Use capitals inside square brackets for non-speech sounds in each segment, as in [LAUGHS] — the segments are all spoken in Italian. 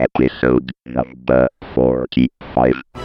Episode number 45.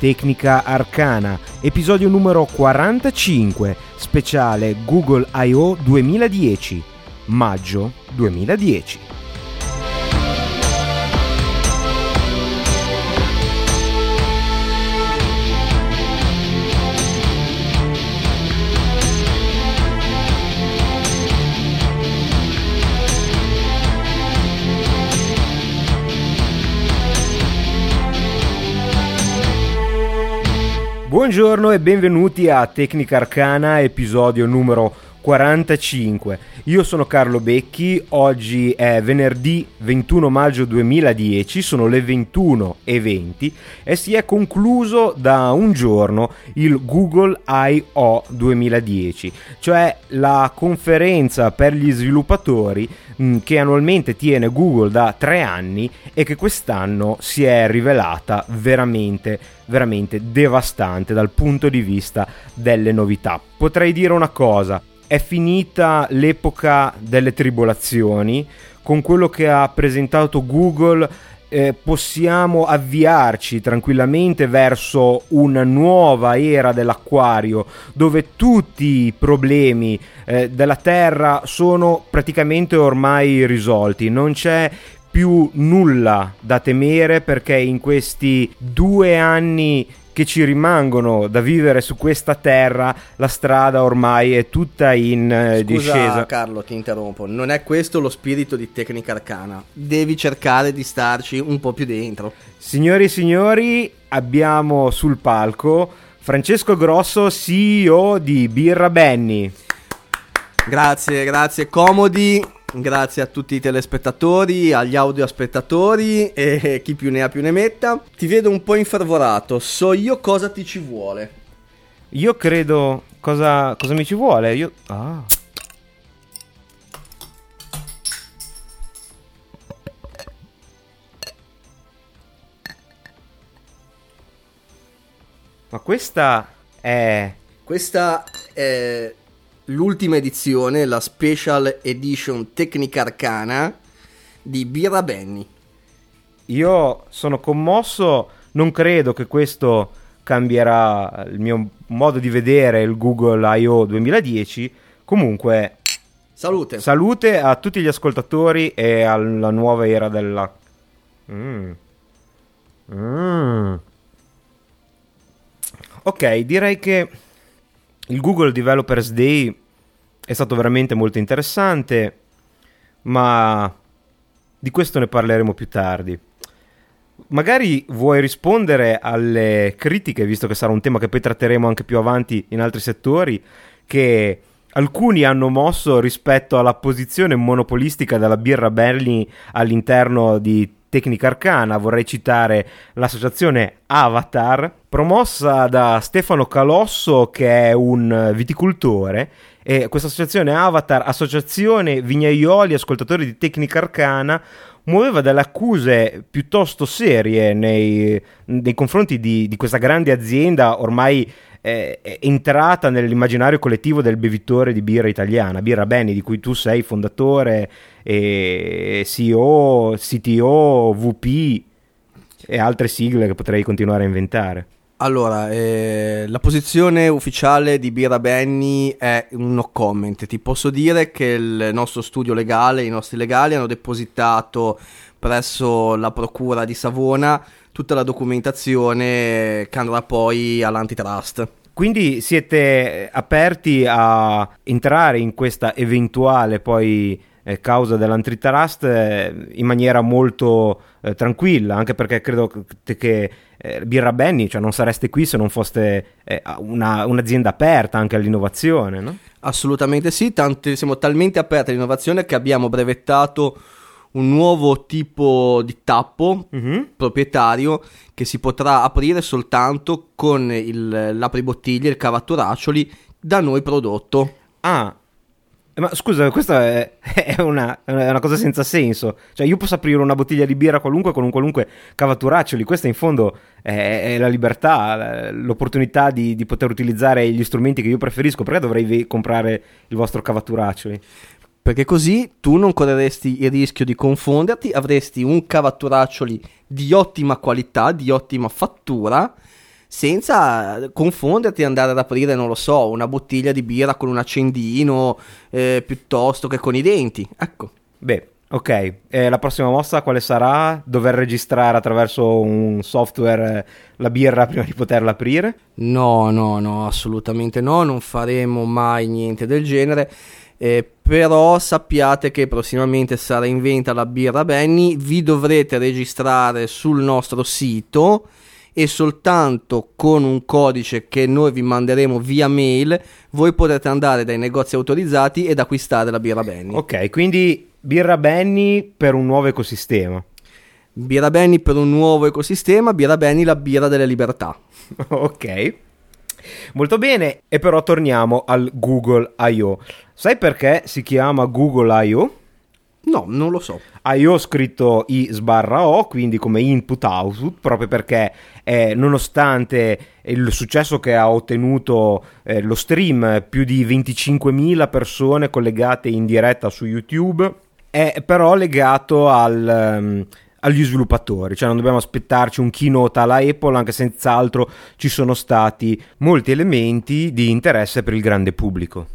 Tecnica Arcana, episodio numero 45, speciale Google I.O. 2010, maggio 2010. Buongiorno e benvenuti a Tecnica Arcana, episodio numero 45. Io sono Carlo Becchi, oggi è venerdì 21 maggio 2010, sono le 21.20 e si è concluso da un giorno il Google I.O. 2010, cioè la conferenza per gli sviluppatori mh, che annualmente tiene Google da tre anni e che quest'anno si è rivelata veramente veramente devastante dal punto di vista delle novità. Potrei dire una cosa, è finita l'epoca delle tribolazioni, con quello che ha presentato Google eh, possiamo avviarci tranquillamente verso una nuova era dell'acquario dove tutti i problemi eh, della Terra sono praticamente ormai risolti, non c'è più nulla da temere perché in questi due anni che ci rimangono da vivere su questa terra, la strada ormai è tutta in eh, Scusa, discesa. Carlo, ti interrompo. Non è questo lo spirito di Tecnica Arcana. Devi cercare di starci un po' più dentro. Signori e signori, abbiamo sul palco Francesco Grosso, CEO di Birra Benny. Grazie, grazie, comodi. Grazie a tutti i telespettatori, agli audiospettatori e [LAUGHS] chi più ne ha più ne metta. Ti vedo un po' infervorato. So io cosa ti ci vuole. Io credo. Cosa, cosa mi ci vuole? Io. Ah. Ma questa è. Questa è l'ultima edizione, la Special Edition Tecnica Arcana di Birra Benny. Io sono commosso, non credo che questo cambierà il mio modo di vedere il Google I.O. 2010. Comunque, Salute. salute a tutti gli ascoltatori e alla nuova era della... Mm. Mm. Ok, direi che il Google Developers Day è stato veramente molto interessante, ma di questo ne parleremo più tardi. Magari vuoi rispondere alle critiche, visto che sarà un tema che poi tratteremo anche più avanti in altri settori, che alcuni hanno mosso rispetto alla posizione monopolistica della birra Berli all'interno di Tecnica Arcana. Vorrei citare l'associazione Avatar, promossa da Stefano Calosso, che è un viticoltore. E questa associazione Avatar, Associazione Vignaioli Ascoltatori di Tecnica Arcana, muoveva delle accuse piuttosto serie nei, nei confronti di, di, questa grande azienda ormai eh, entrata nell'immaginario collettivo del bevitore di birra italiana, Birra Benny, di cui tu sei fondatore, e CEO, CTO, VP e altre sigle che potrei continuare a inventare. Allora, eh, la posizione ufficiale di Birra Benny è un no comment. Ti posso dire che il nostro studio legale, i nostri legali hanno depositato presso la procura di Savona tutta la documentazione che andrà poi all'antitrust. Quindi siete aperti a entrare in questa eventuale poi eh, causa dell'antitrust eh, in maniera molto eh, tranquilla, anche perché credo che, che eh, Birra Benny, cioè non sareste qui se non foste eh, una, un'azienda aperta anche all'innovazione, no? Assolutamente sì, tanti, siamo talmente aperti all'innovazione che abbiamo brevettato un nuovo tipo di tappo Mhm. proprietario che si potrà aprire soltanto con il, l'apribottiglie, il cavatturaccioli da noi prodotto. Ah, ma scusa, questa è, [LAUGHS] è una, è una cosa senza senso. Cioè, io posso aprire una bottiglia di birra qualunque con un qualunque cavatturaccioli. Questa in fondo è, è la libertà, l'opportunità di, di poter utilizzare gli strumenti che io preferisco. Perché dovrei comprare il vostro cavatturaccioli? Perché così tu non correresti il rischio di confonderti, avresti un cavatturaccioli di ottima qualità, di ottima fattura, senza confonderti e andare ad aprire, non lo so, una bottiglia di birra con un accendino eh, piuttosto che con i denti. Ecco. Beh, ok. E la prossima mossa quale sarà? Dover registrare attraverso un software eh, la birra prima di poterla aprire? No, no, no, assolutamente no, non faremo mai niente del genere. eh, però sappiate che prossimamente sarà in venta la birra Benny, vi dovrete registrare sul nostro sito e soltanto con un codice che noi vi manderemo via mail voi potrete andare dai negozi autorizzati ed acquistare la birra Benny. Ok, quindi birra Benny per un nuovo ecosistema. Birra Benny per un nuovo ecosistema, birra Benny la birra delle libertà. [LAUGHS] ok. Molto bene, e però torniamo al Google I.O. Sai perché si chiama Google I.O.? No, non lo so. I.O. scritto I sbarra O, quindi come input output, proprio perché eh, nonostante il successo che ha ottenuto eh, lo stream, più di 25.000 persone collegate in diretta su YouTube, è però legato al, ehm, agli sviluppatori, cioè non dobbiamo aspettarci un keynote alla Apple, anche senz'altro ci sono stati molti elementi di interesse per il grande pubblico.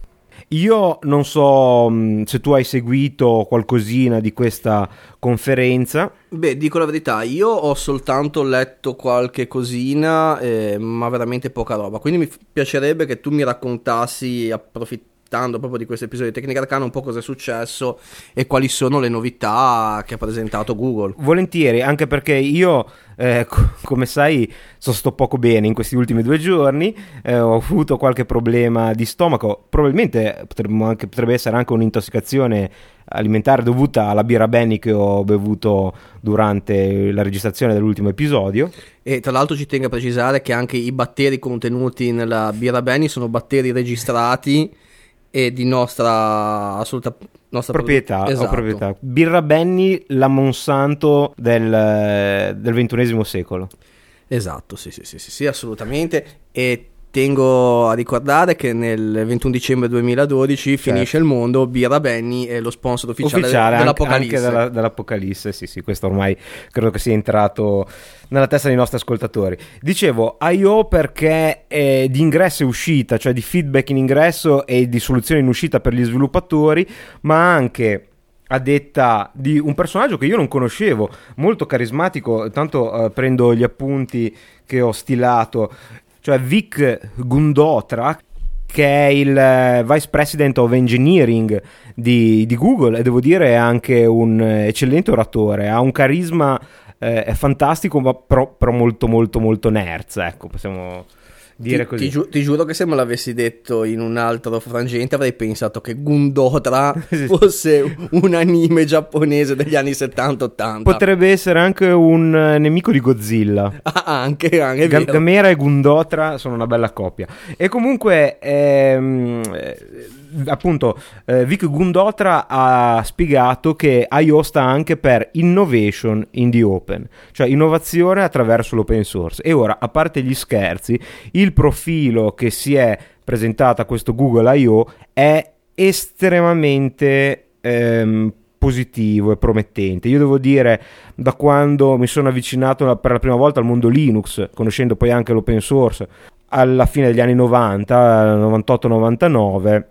Io non so mh, se tu hai seguito qualcosina di questa conferenza. Beh, dico la verità, io ho soltanto letto qualche cosina, eh, ma veramente poca roba. Quindi mi f- piacerebbe che tu mi raccontassi, approfittando proprio di questo episodio di Tecnica Arcana, un po' cosa è successo e quali sono le novità che ha presentato Google. Volentieri, anche perché io, eh, co- come sai, sono sto poco bene in questi ultimi due giorni, eh, ho avuto qualche problema di stomaco, probabilmente anche- potrebbe essere anche un'intossicazione alimentare dovuta alla birra Benny che ho bevuto durante la registrazione dell'ultimo episodio. E tra l'altro ci tengo a precisare che anche i batteri contenuti nella birra Benny sono batteri registrati e di nostra assoluta nostra Proprietà, Esatto. proprietà. Birra Benny, la Monsanto del, del ventunesimo secolo. Esatto, sì, sì, sì, sì, sì, assolutamente. E tengo a ricordare che nel 21 dicembre 2012 finisce il mondo, Birra Benny è lo sponsor ufficiale, ufficiale dell'Apocalisse. anche della- dell'Apocalisse, sì, sì, questo ormai credo che sia entrato nella testa dei nostri ascoltatori. Dicevo, I.O. perché è di ingresso e uscita, cioè di feedback in ingresso e di soluzioni in uscita per gli sviluppatori, ma anche a detta di un personaggio che io non conoscevo, molto carismatico, tanto eh, prendo gli appunti che ho stilato, cioè Vic Gundotra, che è il eh, Vice President of Engineering di, di Google e devo dire è anche un eccellente oratore, ha un carisma eh, fantastico, ma però, però molto molto molto nerds, ecco, possiamo dire Ti, così. ti giu- ti giuro che se me l'avessi detto in un altro frangente avrei pensato che Gundotra [LAUGHS] fosse un anime giapponese degli anni 70-80. Potrebbe essere anche un eh, nemico di Godzilla. [LAUGHS] Ah, anche, anche, Ga-. Gamera e Gundotra sono una bella coppia. E comunque, ehm, eh, appunto, eh, Vic Gundotra ha spiegato che I.O. sta anche per innovation in the open, cioè innovazione attraverso l'open source. E ora, a parte gli scherzi, il profilo che si è presentato a questo Google I.O. è estremamente ehm, positivo e promettente. Io devo dire, da quando mi sono avvicinato per la prima volta al mondo Linux, conoscendo poi anche l'open source, alla fine degli anni 90, 98-99, eh,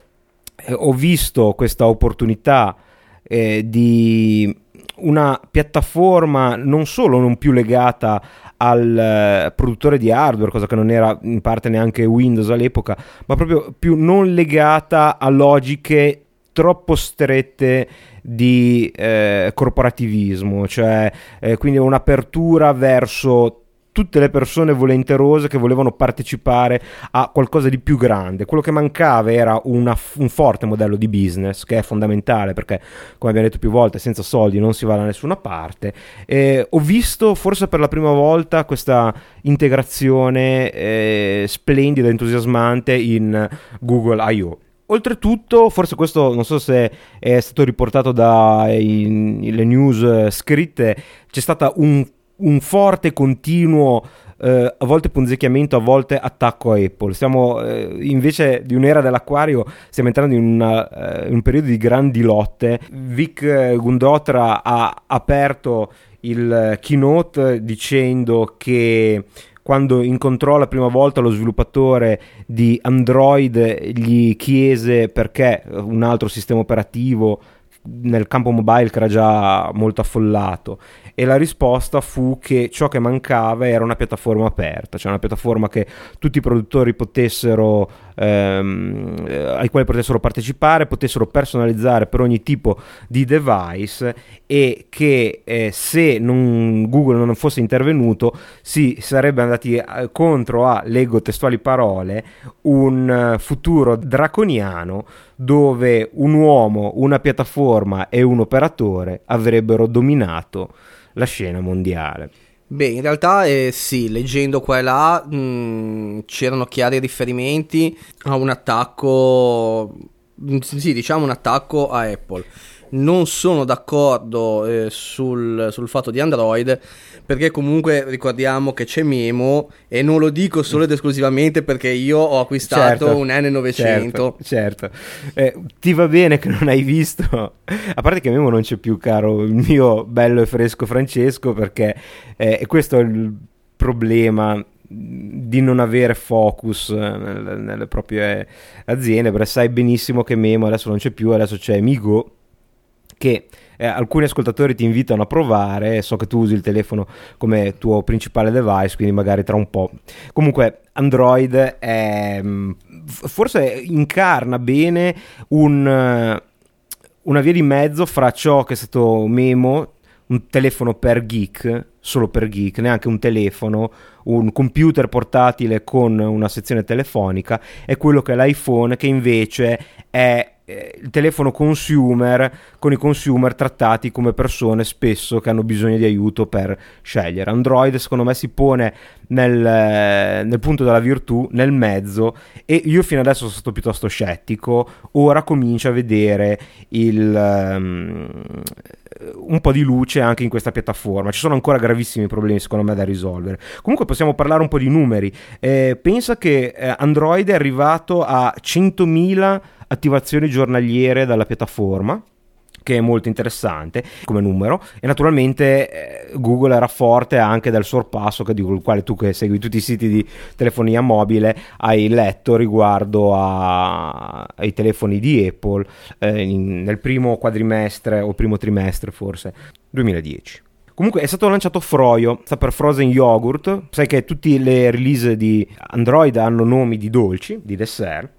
ho visto questa opportunità eh, di una piattaforma non solo non più legata al eh, produttore di hardware, cosa che non era in parte neanche Windows all'epoca, ma proprio più non legata a logiche troppo strette di eh, corporativismo, cioè eh, quindi un'apertura verso tutte le persone volenterose che volevano partecipare a qualcosa di più grande. Quello che mancava era una, un forte modello di business, che è fondamentale perché, come abbiamo detto più volte, senza soldi non si va da nessuna parte. Eh, ho visto forse per la prima volta questa integrazione eh, splendida, entusiasmante in Google I.O. Oltretutto, forse questo non so se è stato riportato dalle news scritte, c'è stato un un forte continuo eh, a volte punzecchiamento, a volte attacco a Apple. Stiamo eh, invece di un'era dell'acquario, stiamo entrando in, una, eh, un periodo di grandi lotte. Vic Gundotra ha aperto il keynote dicendo che quando incontrò la prima volta lo sviluppatore di Android gli chiese perché un altro sistema operativo nel campo mobile che era già molto affollato. E la risposta fu che ciò che mancava era una piattaforma aperta, cioè una piattaforma che tutti i produttori potessero, ehm, eh, ai quali potessero partecipare, potessero personalizzare per ogni tipo di device e che eh, se non, Google non fosse intervenuto si sarebbe andati eh, contro a, leggo testuali parole, un futuro draconiano dove un uomo, una piattaforma e un operatore avrebbero dominato la scena mondiale. Beh, in realtà eh, sì, leggendo qua e là mh, mm, c'erano chiari riferimenti a un attacco, mm, sì, diciamo un attacco a Apple non sono d'accordo eh, sul, sul, fatto di Android perché comunque ricordiamo che c'è Memo e non lo dico solo ed esclusivamente perché io ho acquistato certo, un N900 certo, certo. Eh, ti va bene che non hai visto a parte che Memo non c'è più caro il mio bello e fresco Francesco perché eh, questo è il problema di non avere focus nelle, nelle proprie aziende perché sai benissimo che Memo adesso non c'è più adesso c'è Migo che eh, alcuni ascoltatori ti invitano a provare, so che tu usi il telefono come tuo principale device, quindi magari tra un po'. Comunque Android è, mm, forse incarna bene un, una via di mezzo fra ciò che è stato Memo, un telefono per geek, solo per geek, neanche un telefono, un computer portatile con una sezione telefonica, e quello che è l'iPhone che invece è eh, il telefono consumer con i consumer trattati come persone spesso che hanno bisogno di aiuto per scegliere. Android secondo me si pone nel, eh, nel punto della virtù, nel mezzo e io fino adesso sono stato piuttosto scettico, ora comincio a vedere il, um, un po' di luce anche in questa piattaforma. Ci sono ancora gravissimi problemi secondo me da risolvere. Comunque possiamo parlare un po' di numeri. Eh, pensa che eh, Android è arrivato a 100.000 attivazioni giornaliere dalla piattaforma che è molto interessante come numero e naturalmente eh, Google era forte anche del sorpasso che, di quale tu che segui tutti i siti di telefonia mobile hai letto riguardo a, ai telefoni di Apple eh, in, nel primo quadrimestre o primo trimestre forse 2010 Comunque è stato lanciato Froyo, sta per Frozen Yogurt. Sai che tutte le release di Android hanno nomi di dolci, di dessert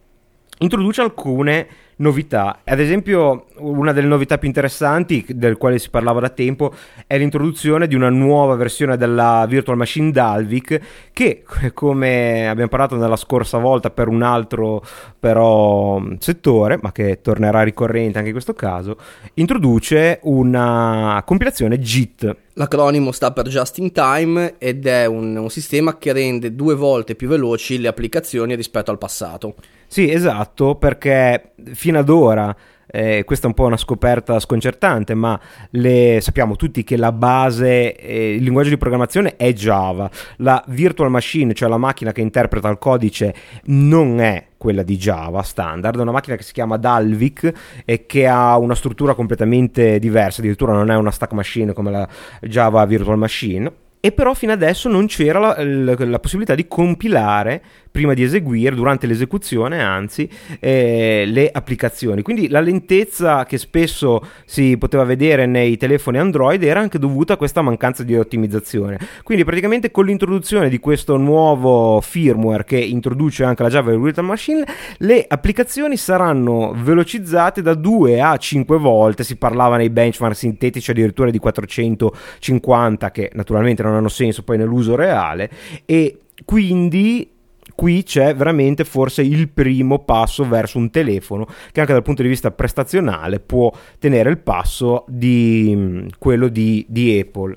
introduce alcune novità. Ad esempio, una delle novità più interessanti, del quale si parlava da tempo, è l'introduzione di una nuova versione della Virtual Machine Dalvik che, [LAUGHS] come abbiamo parlato nella scorsa volta per un altro però settore, ma che tornerà ricorrente anche in questo caso, introduce una compilazione JIT. L'acronimo sta per Just in Time ed è un, un sistema che rende due volte più veloci le applicazioni rispetto al passato. Sì, esatto, perché fino ad ora eh, questa è un po' una scoperta sconcertante, ma le, sappiamo tutti che la base, eh, il linguaggio di programmazione è Java, la virtual machine, cioè la macchina che interpreta il codice, non è quella di Java standard, è una macchina che si chiama Dalvik e che ha una struttura completamente diversa, addirittura non è una stack machine come la Java Virtual Machine. E però fino adesso non c'era la, la, la, possibilità di compilare prima di eseguire, durante l'esecuzione anzi, eh, le applicazioni. Quindi la lentezza che spesso si poteva vedere nei telefoni Android era anche dovuta a questa mancanza di ottimizzazione. Quindi praticamente con l'introduzione di questo nuovo firmware che introduce anche la Java Virtual Machine, le applicazioni saranno velocizzate da 2 a 5 volte, si parlava nei benchmark sintetici addirittura di 450 che naturalmente non hanno senso poi nell'uso reale e quindi qui c'è veramente forse il primo passo verso un telefono che anche dal punto di vista prestazionale può tenere il passo di mm, quello di, di Apple.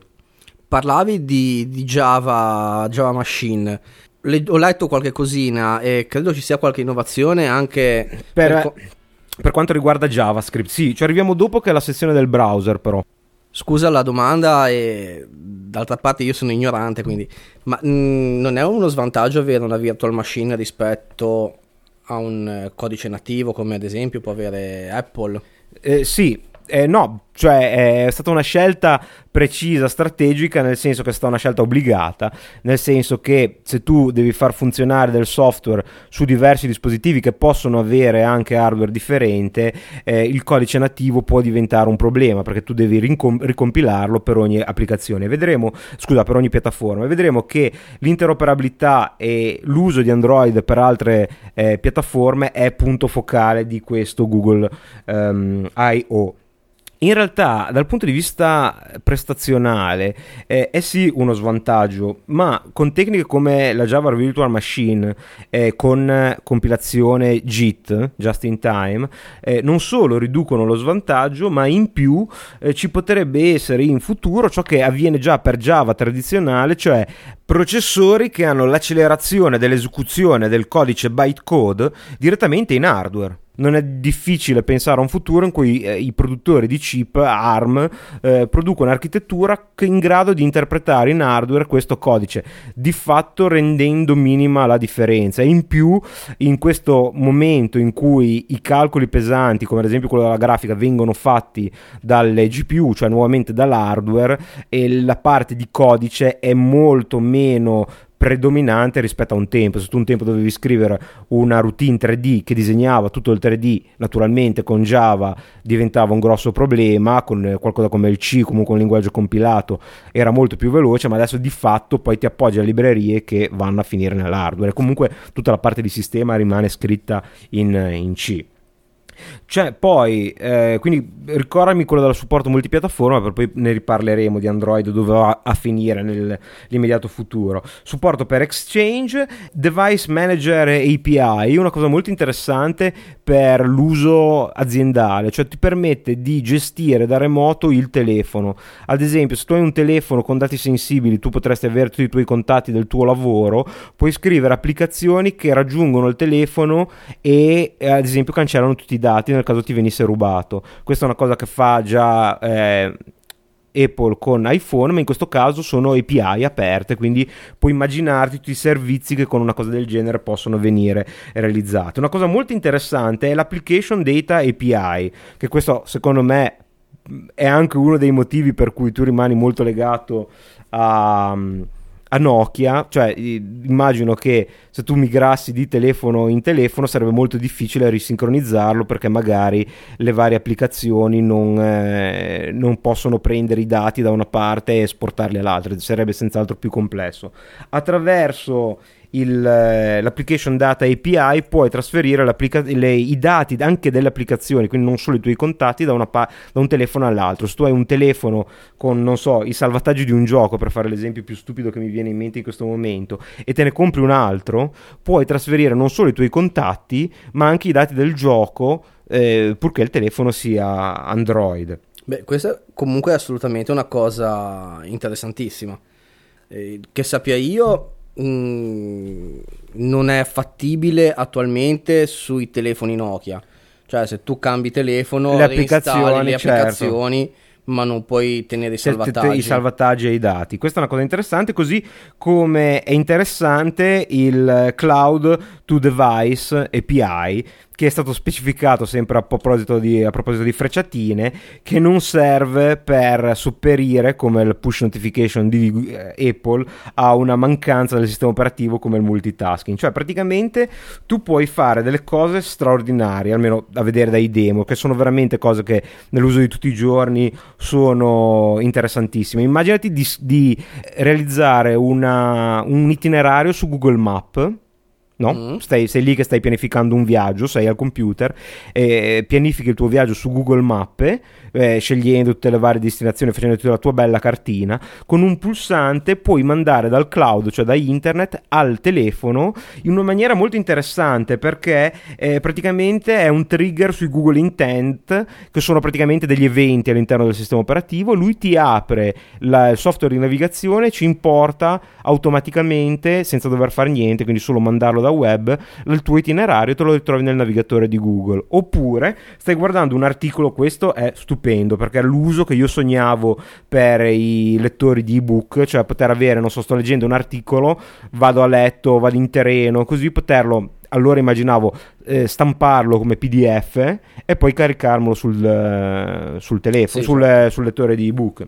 Parlavi di, di Java, Java Machine. Le, ho letto qualche cosina e credo ci sia qualche innovazione anche per, per, per quanto riguarda JavaScript. Sì, ci arriviamo dopo che è la sezione del browser però. Scusa la domanda e d'altra parte io sono ignorante quindi, ma mh, mm, non è uno svantaggio avere una virtual machine rispetto a un eh, codice nativo come ad esempio può avere Apple? Eh, sì, eh, no, cioè è stata una scelta precisa, strategica, nel senso che è stata una scelta obbligata, nel senso che se tu devi far funzionare del software su diversi dispositivi che possono avere anche hardware differente, eh, il codice nativo può diventare un problema perché tu devi rincom- ricompilarlo per ogni applicazione. Vedremo, scusa, per ogni piattaforma. Vedremo che l'interoperabilità e l'uso di Android per altre eh, piattaforme è punto focale di questo Google um, I.O. In realtà, dal punto di vista prestazionale, eh, è sì uno svantaggio, ma con tecniche come la Java Virtual Machine, eh, con compilazione JIT, just in time, eh, non solo riducono lo svantaggio, ma in più eh, ci potrebbe essere in futuro ciò che avviene già per Java tradizionale, cioè processori che hanno l'accelerazione dell'esecuzione del codice bytecode direttamente in hardware non è difficile pensare a un futuro in cui eh, i produttori di chip ARM eh, producono un'architettura in grado di interpretare in hardware questo codice, di fatto rendendo minima la differenza. In più, in questo momento in cui i calcoli pesanti, come ad esempio quello della grafica, vengono fatti dalle GPU, cioè nuovamente dall'hardware, e la parte di codice è molto meno predominante rispetto a un tempo. Se tu un tempo dovevi scrivere una routine 3D che disegnava tutto il 3D, naturalmente con Java diventava un grosso problema, con qualcosa come il C, comunque un linguaggio compilato, era molto più veloce, ma adesso di fatto poi ti appoggi a librerie che vanno a finire nell'hardware. Comunque tutta la parte di sistema rimane scritta in, in C. C'è poi, eh, quindi ricordami quello del supporto multipiattaforma, per poi ne riparleremo di Android dove va a finire nell'immediato futuro. Supporto per Exchange, Device Manager API, una cosa molto interessante per l'uso aziendale, cioè ti permette di gestire da remoto il telefono. Ad esempio, se tu hai un telefono con dati sensibili, tu potresti avere tutti i tuoi contatti del tuo lavoro, puoi scrivere applicazioni che raggiungono il telefono e ad esempio cancellano tutti i dati nel caso ti venisse rubato. Questa è una cosa che fa già eh, Apple con iPhone, ma in questo caso sono API aperte, quindi puoi immaginarti tutti i servizi che con una cosa del genere possono venire realizzati. Una cosa molto interessante è l'Application Data API, che questo secondo me è anche uno dei motivi per cui tu rimani molto legato a a Nokia, cioè immagino che se tu migrassi di telefono in telefono sarebbe molto difficile risincronizzarlo perché magari le varie applicazioni non, eh, non possono prendere i dati da una parte e esportarli all'altra, sarebbe senz'altro più complesso. Attraverso il, eh, l'application data API puoi trasferire le, i dati anche delle applicazioni, quindi non solo i tuoi contatti da, pa- da, un telefono all'altro. Se tu hai un telefono con, non so, i salvataggi di un gioco, per fare l'esempio più stupido che mi viene in mente in questo momento, e te ne compri un altro, puoi trasferire non solo i tuoi contatti, ma anche i dati del gioco, eh, purché il telefono sia Android. Beh, questa comunque è assolutamente una cosa interessantissima. Eh, che sappia io, Mm, non è fattibile attualmente sui telefoni Nokia. Cioè, se tu cambi telefono, le applicazioni, le certo. applicazioni ma non puoi tenere i salvataggi. I salvataggi e i dati. Questa è una cosa interessante, così come è interessante il Cloud to Device API, che è stato specificato sempre a proposito, di, a proposito di frecciatine, che non serve per sopperire come il push notification di eh, Apple a una mancanza del sistema operativo come il multitasking. Cioè praticamente tu puoi fare delle cose straordinarie, almeno a vedere dai demo, che sono veramente cose che nell'uso di tutti i giorni sono interessantissime. Immaginati di, di realizzare una, un itinerario su Google Maps no? Mm. Stai, sei lì che stai pianificando un viaggio, sei al computer, eh, pianifichi il tuo viaggio su Google Mappe, eh, scegliendo tutte le varie destinazioni, facendo tutta la tua bella cartina, con un pulsante puoi mandare dal cloud, cioè da internet, al telefono in una maniera molto interessante perché eh, praticamente è un trigger sui Google Intent, che sono praticamente degli eventi all'interno del sistema operativo, lui ti apre la- il software di navigazione, ci importa automaticamente senza dover fare niente, quindi solo mandarlo da web, il tuo itinerario te lo ritrovi nel navigatore di Google. Oppure stai guardando un articolo, questo è stupendo perché è l'uso che io sognavo per i lettori di ebook, cioè poter avere, non so, sto leggendo un articolo, vado a letto, vado in terreno, così poterlo allora immaginavo eh, stamparlo come PDF e poi caricarmelo sul, eh, sul telefono, Sì, sul, eh, sul lettore di ebook.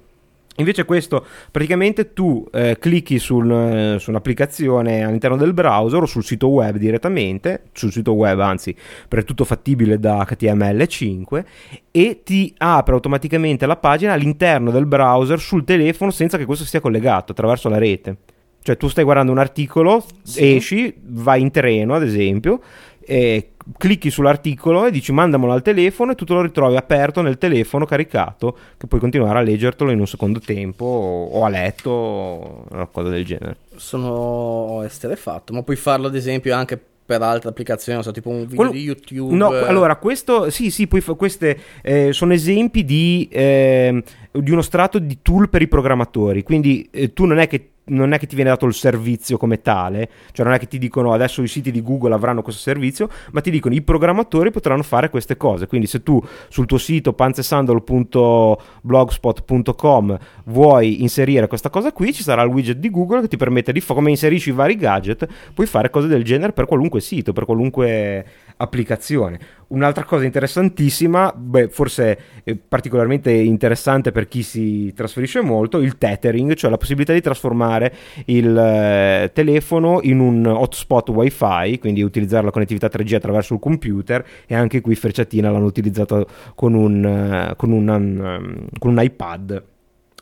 Invece questo, praticamente tu eh, clicchi sul, eh, su un'applicazione all'interno del browser o sul sito web direttamente, sul sito web anzi, per tutto fattibile da HTML5 e ti apre automaticamente la pagina all'interno del browser sul telefono senza che questo sia collegato attraverso la rete. Cioè tu stai guardando un articolo, Sì. esci, vai in treno ad esempio, e clicchi sull'articolo e dici mandamelo al telefono e tu te lo ritrovi aperto nel telefono caricato che puoi continuare a leggertelo in un secondo tempo o, a letto o una cosa del genere. Sono esterefatto, ma puoi farlo ad esempio anche per altre applicazioni, so, tipo un video Quello- di YouTube. No, eh, allora questo sì, sì, poi fa- queste eh, sono esempi di, ehm, di uno strato di tool per i programmatori. Quindi eh, tu non è che non è che ti viene dato il servizio come tale, cioè non è che ti dicono adesso i siti di Google avranno questo servizio, ma ti dicono i programmatori potranno fare queste cose. Quindi se tu sul tuo sito panzesandalo.blogspot.com vuoi inserire questa cosa qui, ci sarà il widget di Google che ti permette di fare come inserisci i vari gadget, puoi fare cose del genere per qualunque sito, per qualunque applicazione. Un'altra cosa interessantissima, beh, forse particolarmente interessante per chi si trasferisce molto, il tethering, cioè la possibilità di trasformare il eh, telefono in un hotspot wifi, quindi utilizzare la connettività 3G attraverso il computer e anche qui Frecciatina l'hanno utilizzato con un, eh, con un, um, con un iPad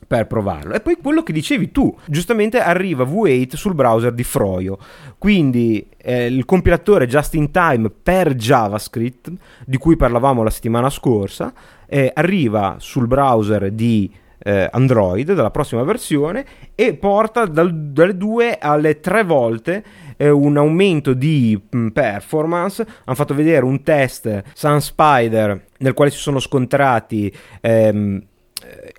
per provarlo. E poi quello che dicevi tu, giustamente arriva V8 sul browser di Froyo, quindi eh, il compilatore just in time per JavaScript, di cui parlavamo la settimana scorsa, eh, arriva sul browser di eh, Android della prossima versione e porta dal- dalle due alle tre volte eh, un aumento di mh, performance. Hanno fatto vedere un test Sun Spider nel quale si sono scontrati ehm, eh,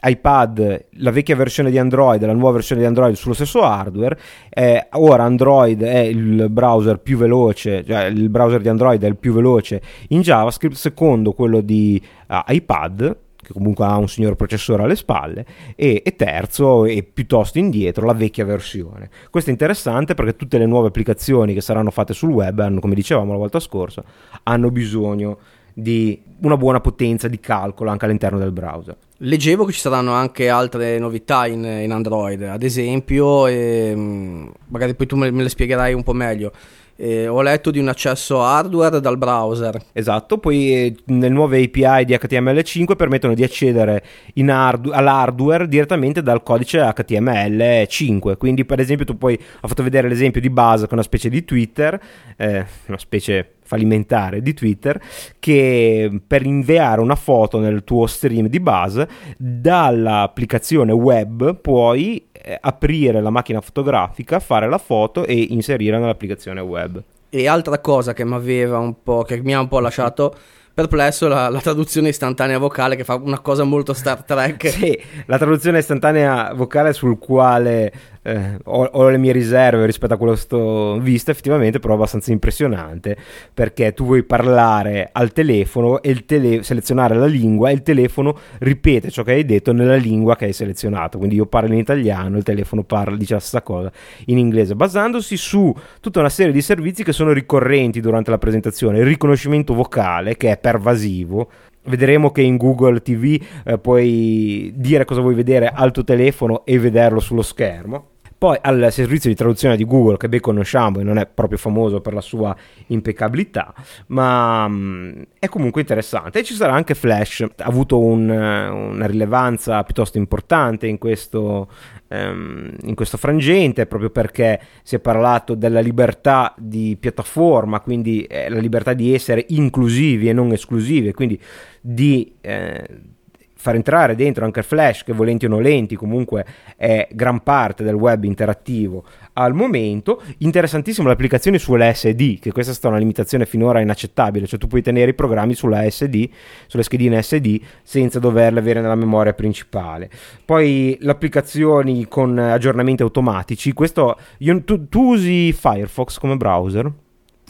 iPad, la vecchia versione di Android e la nuova versione di Android sullo stesso hardware. Eh, ora Android è il browser più veloce, cioè il browser di Android è il più veloce in JavaScript, secondo quello di ah, iPad che comunque ha un signor processore alle spalle, e, e terzo e piuttosto indietro la vecchia versione. Questo è interessante perché tutte le nuove applicazioni che saranno fatte sul web, hanno, come dicevamo la volta scorsa, hanno bisogno di una buona potenza di calcolo anche all'interno del browser. Leggevo che ci saranno anche altre novità in, in Android, ad esempio, ehm, magari poi tu me, me le spiegherai un po' meglio. Eh, ho letto di un accesso hardware dal browser. Esatto, poi eh, le nuove API di HTML5 permettono di accedere hard- all'hardware direttamente dal codice HTML5. Quindi, per esempio, tu poi ha fatto vedere l'esempio di che è una specie di Twitter, eh, una specie fallimentare di Twitter, che per inviare una foto nel tuo stream di Buzz, dall'applicazione web puoi eh, aprire la macchina fotografica, fare la foto e inserire nell'applicazione web. E altra cosa che mi aveva un po', che mi ha un po' lasciato perplesso, la, la traduzione istantanea vocale che fa una cosa molto Star Trek. Sì, la traduzione istantanea vocale sul quale eh, ho, ho le mie riserve rispetto a quello che sto visto, effettivamente però è abbastanza impressionante perché tu vuoi parlare al telefono e tele- selezionare la lingua e il telefono ripete ciò che hai detto nella lingua che hai selezionato. Quindi io parlo in italiano, il telefono parla, dice la stessa cosa in inglese, basandosi su tutta una serie di servizi che sono ricorrenti durante la presentazione. Il riconoscimento vocale che è pervasivo. Vedremo che in Google TV eh, puoi dire cosa vuoi vedere al tuo telefono e vederlo sullo schermo. Poi al servizio di traduzione di Google, che ben conosciamo e non è proprio famoso per la sua impeccabilità, ma um, è comunque interessante. E ci sarà anche Flash, ha avuto un, una rilevanza piuttosto importante in questo, um, in questo frangente, proprio perché si è parlato della libertà di piattaforma, quindi eh, la libertà di essere inclusivi e non esclusivi, quindi di... Eh, far entrare dentro anche il flash che volenti o nolenti comunque è gran parte del web interattivo al momento. Interessantissimo le applicazioni sull'SD che questa è stata una limitazione finora inaccettabile. Cioè tu puoi tenere i programmi sulla SD sulle schedine SD senza doverle avere nella memoria principale. Poi le applicazioni con aggiornamenti automatici questo io, tu, tu usi Firefox come browser?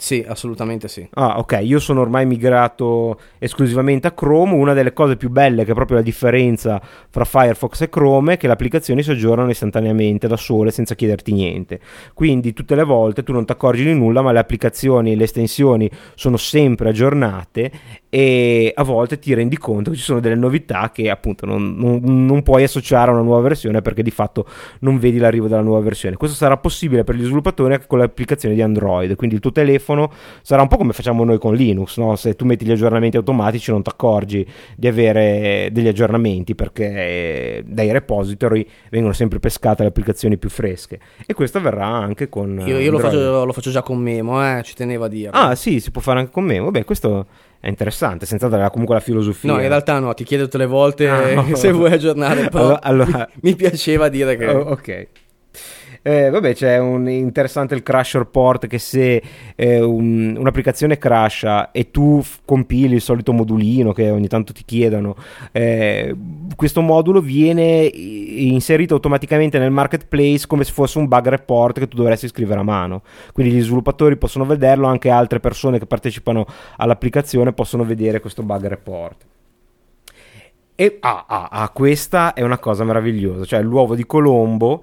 Sì, assolutamente sì. Ah, ok, io sono ormai migrato esclusivamente a Chrome. Una delle cose più belle, che è proprio la differenza fra Firefox e Chrome, è che le applicazioni si aggiornano istantaneamente da sole senza chiederti niente. Quindi tutte le volte tu non ti accorgi di nulla, ma le applicazioni e le estensioni sono sempre aggiornate e a volte ti rendi conto che ci sono delle novità che appunto non, non, non puoi associare a una nuova versione perché di fatto non vedi l'arrivo della nuova versione. Questo sarà possibile per gli sviluppatori anche con le applicazioni di Android, quindi il tuo telefono telefono sarà un po' come facciamo noi con Linux, no? se tu metti gli aggiornamenti automatici non ti accorgi di avere degli aggiornamenti perché dai repository vengono sempre pescate le applicazioni più fresche e questo avverrà anche con... Io, io lo, faccio, lo, faccio, già con Memo, eh? ci tenevo a dire. Ah sì, si può fare anche con Memo, beh questo è interessante, senza dare comunque la filosofia. No, in realtà no, ti chiedo tutte le volte ah, [LAUGHS] no. se vuoi aggiornare, però allora, allora... [LAUGHS] mi piaceva dire che... Oh, ok. Eh, vabbè, c'è un interessante il crash report che se eh, un, un'applicazione crasha e tu f- compili il solito modulino che ogni tanto ti chiedono, eh, questo modulo viene inserito automaticamente nel marketplace come se fosse un bug report che tu dovresti scrivere a mano. Quindi gli sviluppatori possono vederlo, anche altre persone che partecipano all'applicazione possono vedere questo bug report. E ah, ah, ah, questa è una cosa meravigliosa, cioè l'uovo di Colombo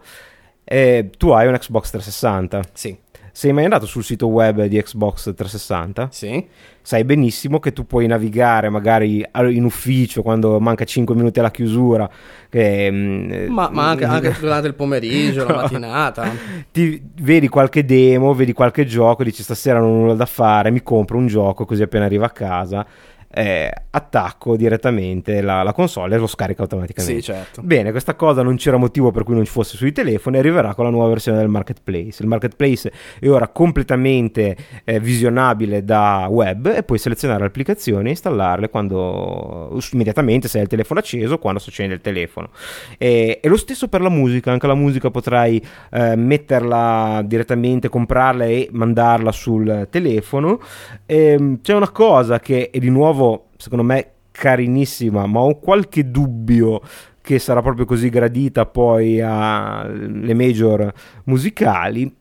eh, tu hai un Xbox 360? Sì. Sei mai andato sul sito web di Xbox 360? Sì. Sai benissimo che tu puoi navigare magari in ufficio quando manca 5 minuti alla chiusura. Che, mm, ma, ma anche, anche, [LAUGHS] durante il pomeriggio, la mattinata. [LAUGHS] Ti, vedi qualche demo, vedi qualche gioco, dici stasera non ho nulla da fare, mi compro un gioco così appena arrivo a casa eh, attacco direttamente la, la, console e lo scarica automaticamente. Sì, certo. Bene, questa cosa non c'era motivo per cui non ci fosse sui telefoni, arriverà con la nuova versione del marketplace. Il marketplace è ora completamente eh, visionabile da web e puoi selezionare le applicazioni e installarle quando immediatamente se hai il telefono acceso, quando si accende il telefono. E, e, lo stesso per la musica, anche la musica potrai eh, metterla direttamente, comprarla e mandarla sul telefono. E, ehm, c'è una cosa che è di nuovo nuovo, secondo me, carinissima, ma ho qualche dubbio che sarà proprio così gradita poi alle major musicali.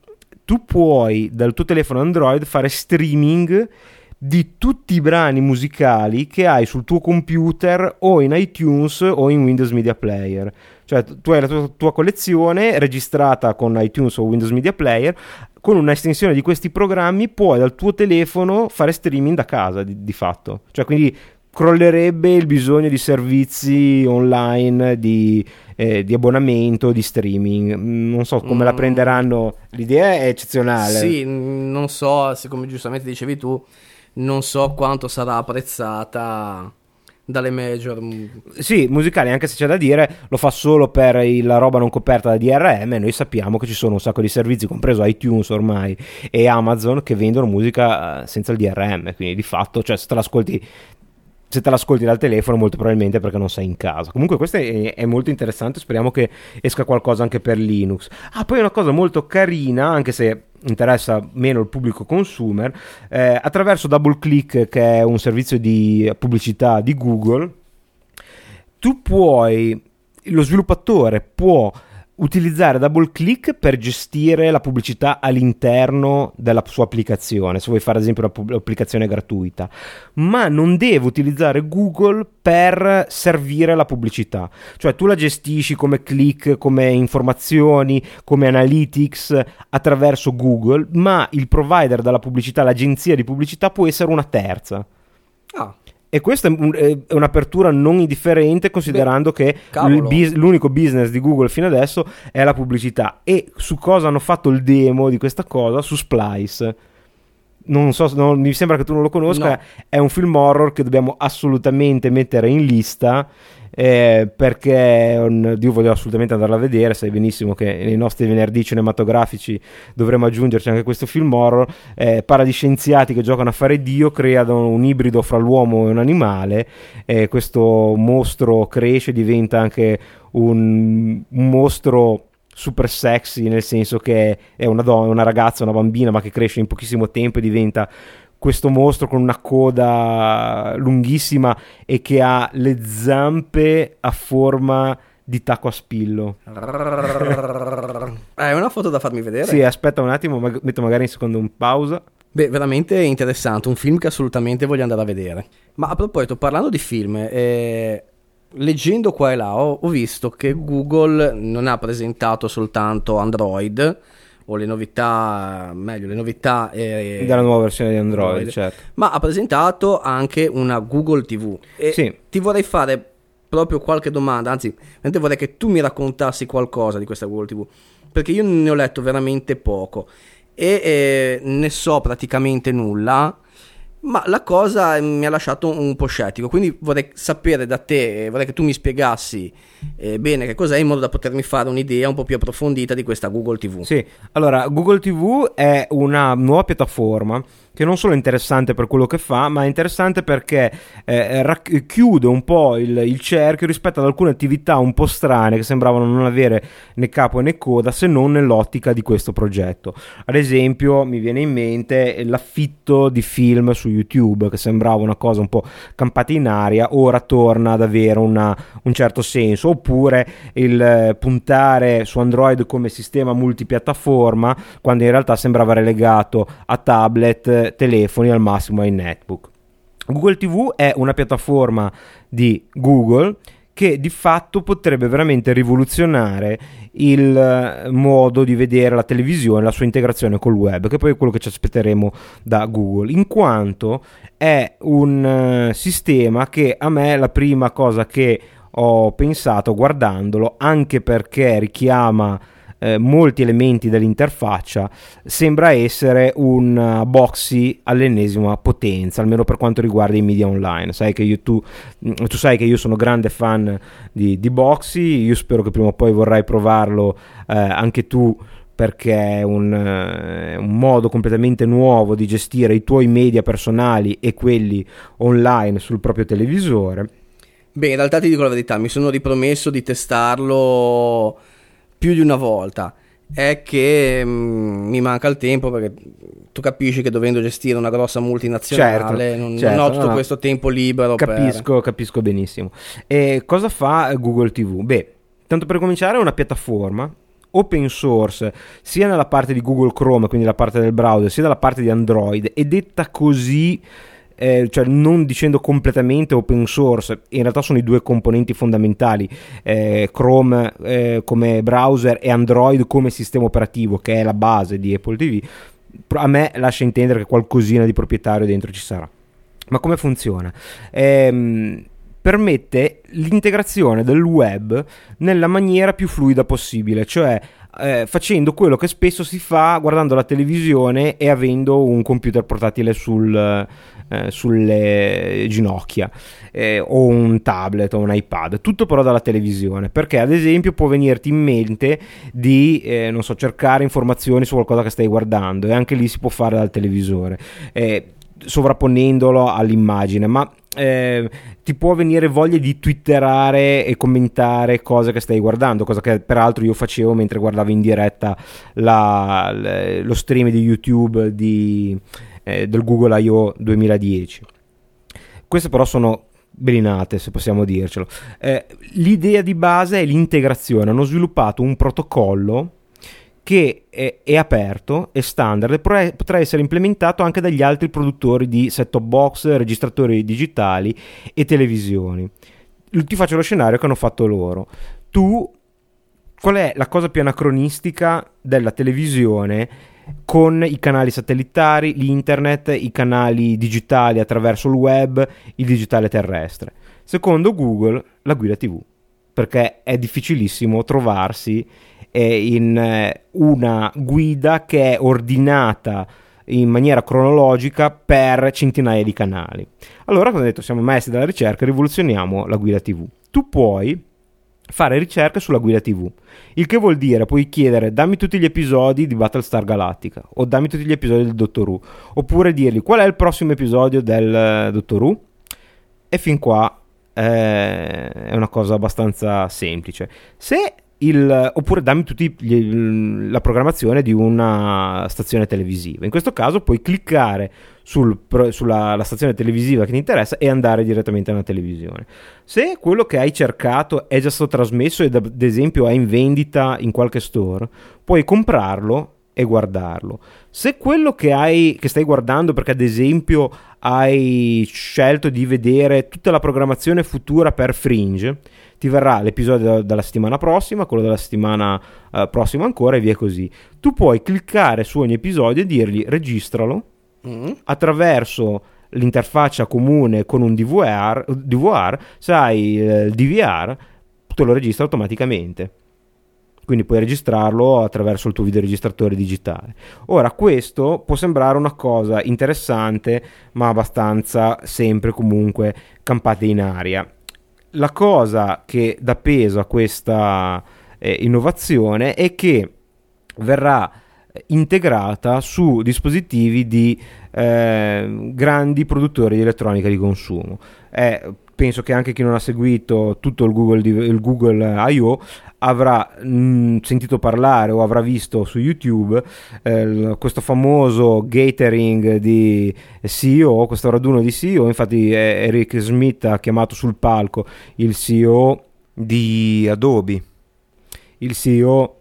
Tu puoi dal tuo telefono Android fare streaming di tutti i brani musicali che hai sul tuo computer o in iTunes o in Windows Media Player. Cioè tu hai la tua, tua collezione registrata con iTunes o Windows Media Player, con un'estensione di questi programmi puoi dal tuo telefono fare streaming da casa di, di fatto. Cioè quindi crollerebbe il bisogno di servizi online, di, eh, di abbonamento, di streaming. Non so come mm. la prenderanno. L'idea è eccezionale. Sì, non so, se come giustamente dicevi tu, non so quanto sarà apprezzata dalle major. Sì, musicali, anche se c'è da dire, lo fa solo per la roba non coperta da DRM. Noi sappiamo che ci sono un sacco di servizi, compreso iTunes ormai e Amazon, che vendono musica eh, senza il DRM. Quindi di fatto, cioè, se te l'ascolti se te l'ascolti dal telefono molto probabilmente perché non sei in casa comunque questo è, è, molto interessante speriamo che esca qualcosa anche per Linux ah poi una cosa molto carina anche se interessa meno il pubblico consumer eh, attraverso DoubleClick che è un servizio di pubblicità di Google tu puoi lo sviluppatore può utilizzare double click per gestire la pubblicità all'interno della sua applicazione, se vuoi fare ad esempio un'applicazione gratuita, ma non deve utilizzare Google per servire la pubblicità, cioè tu la gestisci come click, come informazioni, come analytics attraverso Google, ma il provider della pubblicità, l'agenzia di pubblicità può essere una terza. Ah E questa è, un- è un'apertura non indifferente considerando che cavolo. il bus- l'unico business di Google fino adesso è la pubblicità. E su cosa hanno fatto il demo di questa cosa? Su Splice. Non so, non- mi sembra che tu non lo conosca. No. È un film horror che dobbiamo assolutamente mettere in lista. Eh, perché un- io voglio assolutamente andarla a vedere. Sai benissimo che nei nostri venerdì cinematografici dovremo aggiungerci anche questo film horror. Eh, parla di scienziati che giocano a fare Dio, creano un ibrido fra l'uomo e un animale. E questo mostro cresce, diventa anche un, un mostro super sexy, nel senso che è una, donna, una ragazza, una bambina, ma che cresce in pochissimo tempo e diventa questo mostro con una coda lunghissima e che ha le zampe a forma di tacco a spillo. [LAUGHS] Hai una foto da farmi vedere? Sì, aspetta un attimo, metto magari in secondo un pausa. Beh, veramente interessante, un film che assolutamente voglio andare a vedere. Ma a proposito, parlando di film, eh, leggendo qua e là ho, ho visto che Google non ha presentato soltanto Android o le novità, meglio, le novità eh, Della nuova versione di Android, Android. certo. ma ha presentato anche una Google TV. E Sì. ti vorrei fare proprio qualche domanda, anzi, veramente vorrei che tu mi raccontassi qualcosa di questa Google TV, perché io ne ho letto veramente poco e eh, ne so praticamente nulla. Ma la cosa mi ha lasciato un po' scettico, quindi vorrei sapere da te, vorrei che tu mi spiegassi eh, bene che cos'è in modo da potermi fare un'idea un po' più approfondita di questa Google TV. Sì, allora Google TV è una nuova piattaforma che non solo è interessante per quello che fa, ma è interessante perché eh, rac- chiude un po' il, il cerchio rispetto ad alcune attività un po' strane che sembravano non avere né capo né coda se non nell'ottica di questo progetto. Ad esempio, mi viene in mente l'affitto di film su YouTube, che sembrava una cosa un po' campata in aria, ora torna ad avere una- un certo senso, oppure il eh, puntare su Android come sistema multipiattaforma, quando in realtà sembrava relegato a tablet, telefoni, al massimo ai netbook. Google TV è una piattaforma di Google che di fatto potrebbe veramente rivoluzionare il eh, modo di vedere la televisione, la sua integrazione col web, che poi è quello che ci aspetteremo da Google, in quanto è un eh, sistema che a me la prima cosa che ho pensato guardandolo, anche perché richiama eh, molti elementi dell'interfaccia, sembra essere un uh, Boxy all'ennesima potenza, almeno per quanto riguarda i media online. Sai che io, tu, mm, tu sai che io sono grande fan di, di Boxy, io spero che prima o poi vorrai provarlo eh, anche tu perché è un, eh, un modo completamente nuovo di gestire i tuoi media personali e quelli online sul proprio televisore. Beh, in realtà ti dico la verità, mi sono ripromesso di testarlo più di una volta. È che mm, mi manca il tempo perché tu capisci che dovendo gestire una grossa multinazionale Certo, non, certo, non ho tutto no. questo tempo libero per- Capisco, capisco benissimo. E cosa fa Google TV? Beh, tanto per cominciare è una piattaforma open source sia nella parte di Google Chrome, quindi la parte del browser, sia nella parte di Android e detta così eh, cioè non dicendo completamente open source, in realtà sono i due componenti fondamentali, eh, Chrome eh, come browser e Android come sistema operativo, che è la base di Apple TV, a me lascia intendere che qualcosina di proprietario dentro ci sarà. Ma come funziona? Ehm, permette l'integrazione del web nella maniera più fluida possibile, cioè eh, facendo quello che spesso si fa guardando la televisione e avendo un computer portatile sul, eh, sulle ginocchia eh, o un tablet o un iPad, tutto però dalla televisione, perché ad esempio può venirti in mente di, eh, non so, cercare informazioni su qualcosa che stai guardando e anche lì si può fare dal televisore. Eh, sovrapponendolo all'immagine, ma eh, ti può venire voglia di twitterare e commentare cose che stai guardando, cosa che peraltro io facevo mentre guardavo in diretta la- l- lo stream di YouTube di, eh, del Google I.O. 2010. Queste però sono belinate, se possiamo dircelo. Eh, l'idea di base è l'integrazione. Hanno sviluppato un protocollo che è, è aperto, è standard e potrà, potrà essere implementato anche dagli altri produttori di set-top box, registratori digitali e televisioni. Ti faccio lo scenario che hanno fatto loro. Tu, qual è la cosa più anacronistica della televisione con i canali satellitari, l'internet, i canali digitali attraverso il web, il digitale terrestre. Secondo Google, la guida TV, perché è difficilissimo trovarsi eh, in eh, una guida che è ordinata in maniera cronologica per centinaia di canali. Allora, come ho detto, siamo maestri della ricerca, rivoluzioniamo la guida TV. Tu puoi fare ricerche sulla guida TV. Il che vuol dire, puoi chiedere dammi tutti gli episodi di Battlestar Galactica o dammi tutti gli episodi del Dottor Who, oppure dirgli qual è il prossimo episodio del uh, Dottor Who. E fin qua eh, è una cosa abbastanza semplice. Se il, oppure dammi tutti gli, la programmazione di una stazione televisiva. In questo caso puoi cliccare sul, sulla stazione televisiva che ti interessa e andare direttamente alla televisione. Se quello che hai cercato è già stato trasmesso ed ad esempio è in vendita in qualche store, puoi comprarlo e guardarlo. Se quello che, hai, che stai guardando, perché ad esempio hai scelto di vedere tutta la programmazione futura per Fringe, ti verrà l'episodio della settimana prossima, quello della settimana uh, prossima ancora e via così. Tu puoi cliccare su ogni episodio e dirgli registralo mm. attraverso l'interfaccia comune con un DVR, DVR se hai eh, il DVR te lo registra automaticamente quindi puoi registrarlo attraverso il tuo videoregistratore digitale. Ora, questo può sembrare una cosa interessante, ma abbastanza sempre comunque campate in aria la cosa che dà peso a questa eh, innovazione è che verrà integrata su dispositivi di eh, grandi produttori di elettronica di consumo. È penso che anche chi non ha seguito tutto il Google, il Google I.O. avrà mh, mm, sentito parlare o avrà visto su YouTube eh, questo famoso gathering di CEO, questo raduno di CEO, infatti Eric Smith ha chiamato sul palco il CEO di Adobe, il CEO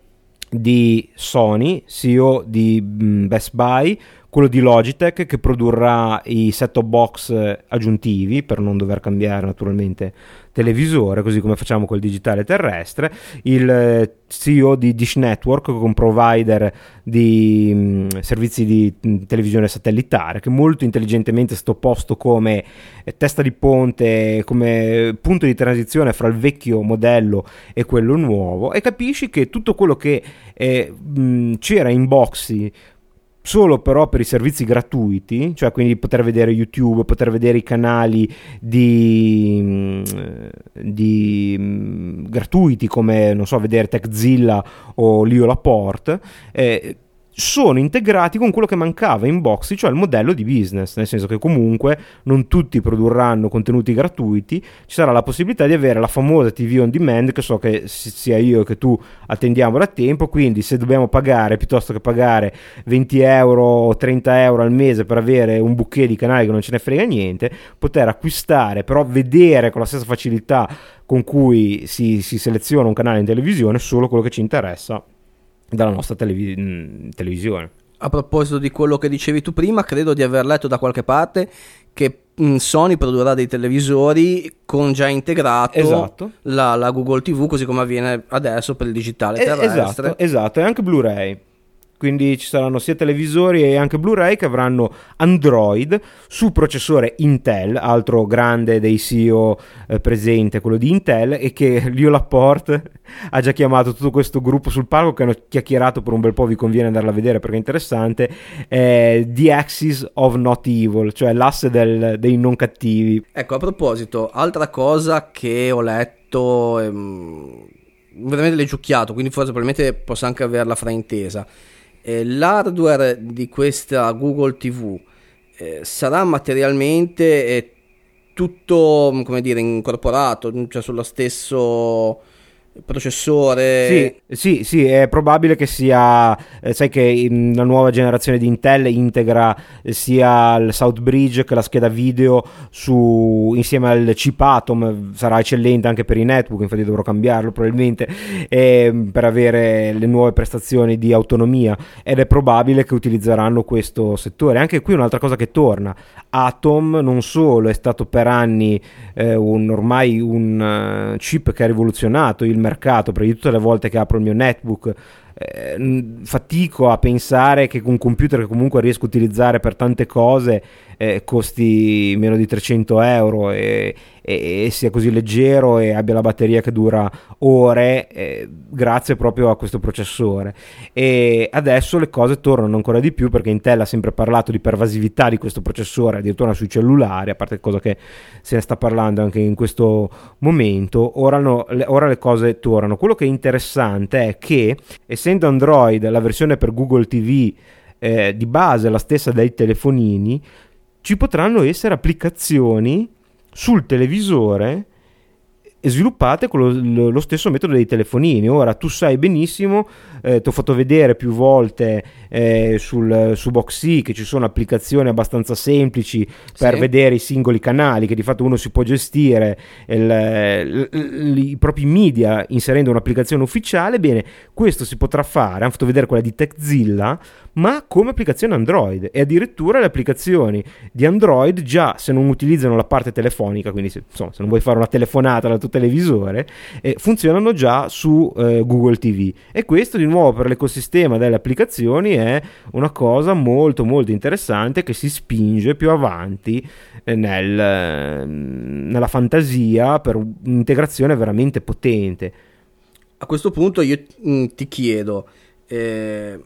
di Sony, CEO di mm, Best Buy, quello di Logitech che produrrà i set-top box eh, aggiuntivi per non dover cambiare naturalmente televisore, così come facciamo col digitale terrestre, il eh, CEO di Dish Network, un provider di mm, servizi di mm, televisione satellitare, che molto intelligentemente è stato posto come eh, testa di ponte, come punto di transizione fra il vecchio modello e quello nuovo, e capisci che tutto quello che eh, mh, c'era in boxy solo però per i servizi gratuiti, cioè quindi poter vedere YouTube, poter vedere i canali di, mm, di mm, gratuiti come non so, vedere TechZilla o Lio Laporte, eh, sono integrati con quello che mancava in Boxy, cioè il modello di business, nel senso che comunque non tutti produrranno contenuti gratuiti, ci sarà la possibilità di avere la famosa TV on demand che so che sia io che tu attendiamo da tempo, quindi se dobbiamo pagare piuttosto che pagare 20 euro o 30 euro al mese per avere un bouquet di canali che non ce ne frega niente, poter acquistare, però vedere con la stessa facilità con cui si, si seleziona un canale in televisione solo quello che ci interessa dalla nostra televi- mm, televisione. A proposito di quello che dicevi tu prima, credo di aver letto da qualche parte che mm, Sony produrrà dei televisori con già integrato esatto. la, la, Google TV, così come avviene adesso per il digitale terrestre. Esatto, esatto, e anche Blu-ray quindi ci saranno sia televisori e anche Blu-ray che avranno Android su processore Intel, altro grande dei CEO eh, presente, quello di Intel, e che Leo Laporte ha già chiamato tutto questo gruppo sul palco che hanno chiacchierato per un bel po', vi conviene andarla a vedere perché è interessante, eh, The Axis of Not Evil, cioè l'asse del, dei non cattivi. Ecco, a proposito, altra cosa che ho letto... Ehm veramente leggiucchiato, quindi forse probabilmente posso anche averla fraintesa eh, l'hardware di questa Google TV eh, sarà materialmente eh, tutto come dire incorporato, cioè sullo stesso processore. Sì, sì, sì, è probabile che sia. Eh, sai che la nuova generazione di Intel integra eh, sia il Southbridge che la scheda video su, insieme al chip Atom. Sarà eccellente anche per i netbook. Infatti, dovrò cambiarlo probabilmente eh, per avere le nuove prestazioni di autonomia. Ed è probabile che utilizzeranno questo settore. Anche qui, un'altra cosa che torna: Atom non solo è stato per anni eh, un, ormai un uh, chip che ha rivoluzionato il mercato, perché tutte le volte che apro il mio netbook eh, fatico a pensare che un computer che comunque riesco a utilizzare per tante cose eh, costi meno di 300 euro e, e, e, sia così leggero e abbia la batteria che dura ore eh, grazie proprio a questo processore. E adesso le cose tornano ancora di più perché Intel ha sempre parlato di pervasività di questo processore addirittura sui cellulari a parte cosa che se ne sta parlando anche in questo momento. Ora, no, le, ora le cose tornano. Quello che è interessante è che essendo Android la versione per Google TV eh, di base la stessa dei telefonini ci potranno essere applicazioni sul televisore sviluppate con lo, lo, stesso metodo dei telefonini. Ora tu sai benissimo, eh, ti ho fatto vedere più volte eh, sul, su Boxy che ci sono applicazioni abbastanza semplici per sì. vedere i singoli canali, che di fatto uno si può gestire il, il, i propri media inserendo un'applicazione ufficiale. Bene, questo si potrà fare. Hanno fatto vedere quella di TechZilla, ma come applicazione Android e addirittura le applicazioni di Android già se non utilizzano la parte telefonica, quindi se, insomma, se non vuoi fare una telefonata alla tua televisore, eh, funzionano già su eh, Google TV. E questo di nuovo per l'ecosistema delle applicazioni è una cosa molto molto interessante che si spinge più avanti eh, nel, nella fantasia per un'integrazione veramente potente. A questo punto io mm, ti chiedo, eh,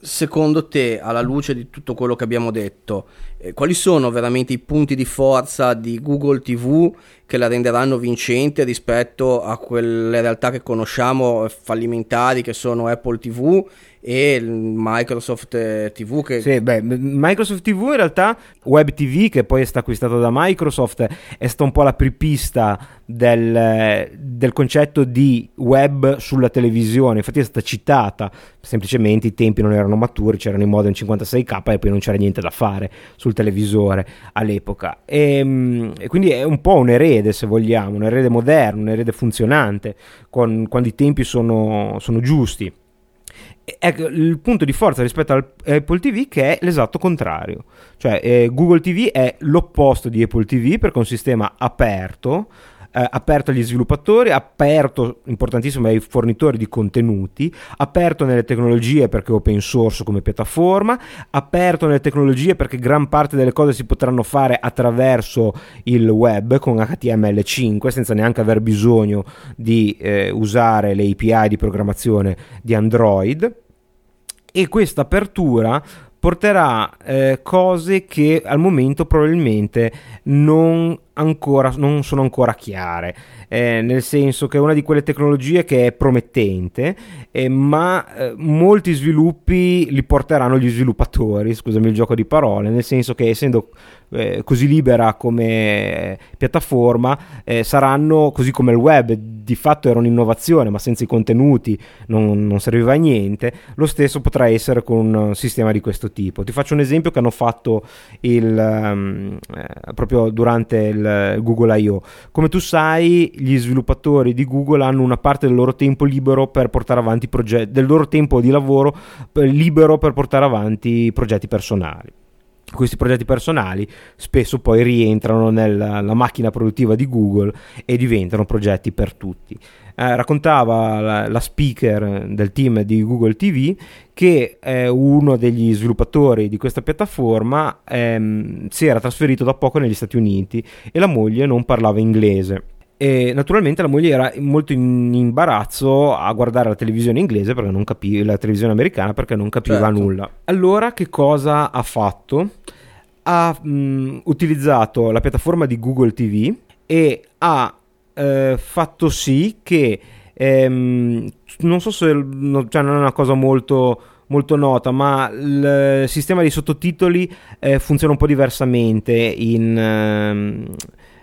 secondo te, alla luce di tutto quello che abbiamo detto, eh, quali sono veramente i punti di forza di Google TV che la renderanno vincente rispetto a quelle realtà che conosciamo fallimentari che sono Apple TV e Microsoft eh, TV che... Sì, beh, Microsoft TV in realtà Web TV che poi è stato acquistato da Microsoft è stata un po' la prepista del, del, concetto di web sulla televisione. Infatti è stata citata semplicemente i tempi non erano maturi c'erano i modem 56k e poi non c'era niente da fare sul televisore all'epoca. E, ehm, e quindi è un po' un erede se vogliamo un erede moderno un erede funzionante con, quando i tempi sono, sono giusti. Ecco il punto di forza rispetto al Apple TV che è l'esatto contrario. Cioè eh, Google TV è l'opposto di Apple TV perché è un sistema aperto eh, aperto agli sviluppatori, aperto, importantissimo, ai fornitori di contenuti, aperto nelle tecnologie perché è open source come piattaforma, aperto nelle tecnologie perché gran parte delle cose si potranno fare attraverso il web con HTML5 senza neanche aver bisogno di eh, usare le API di programmazione di Android. E questa apertura porterà eh, cose che al momento probabilmente non, ancora, non sono ancora chiare, eh, nel senso che è una di quelle tecnologie che è promettente, eh, ma eh, molti sviluppi li porteranno gli sviluppatori, scusami il gioco di parole, nel senso che essendo eh, così libera come eh, piattaforma, eh, saranno così come il web, di fatto era un'innovazione, ma senza i contenuti non, non, serviva a niente, lo stesso potrà essere con un sistema di questo tipo. Ti faccio un esempio che hanno fatto il, um, proprio durante il Google I.O. Come tu sai, gli sviluppatori di Google hanno una parte del loro tempo libero per portare avanti progetti, del loro tempo di lavoro per, libero per portare avanti progetti personali questi progetti personali spesso poi rientrano nella macchina produttiva di Google e diventano progetti per tutti. Eh, raccontava la, la, speaker del team di Google TV che eh, uno degli sviluppatori di questa piattaforma ehm, si era trasferito da poco negli Stati Uniti e la moglie non parlava inglese e naturalmente la moglie era molto in imbarazzo a guardare la televisione inglese perché non capiva la televisione americana perché non capiva certo. nulla. Allora che cosa ha fatto? Ha mh, utilizzato la piattaforma di Google TV e ha eh, fatto sì che ehm, non so se no, cioè non è una cosa molto molto nota, ma il sistema di sottotitoli eh, funziona un po' diversamente in, ehm,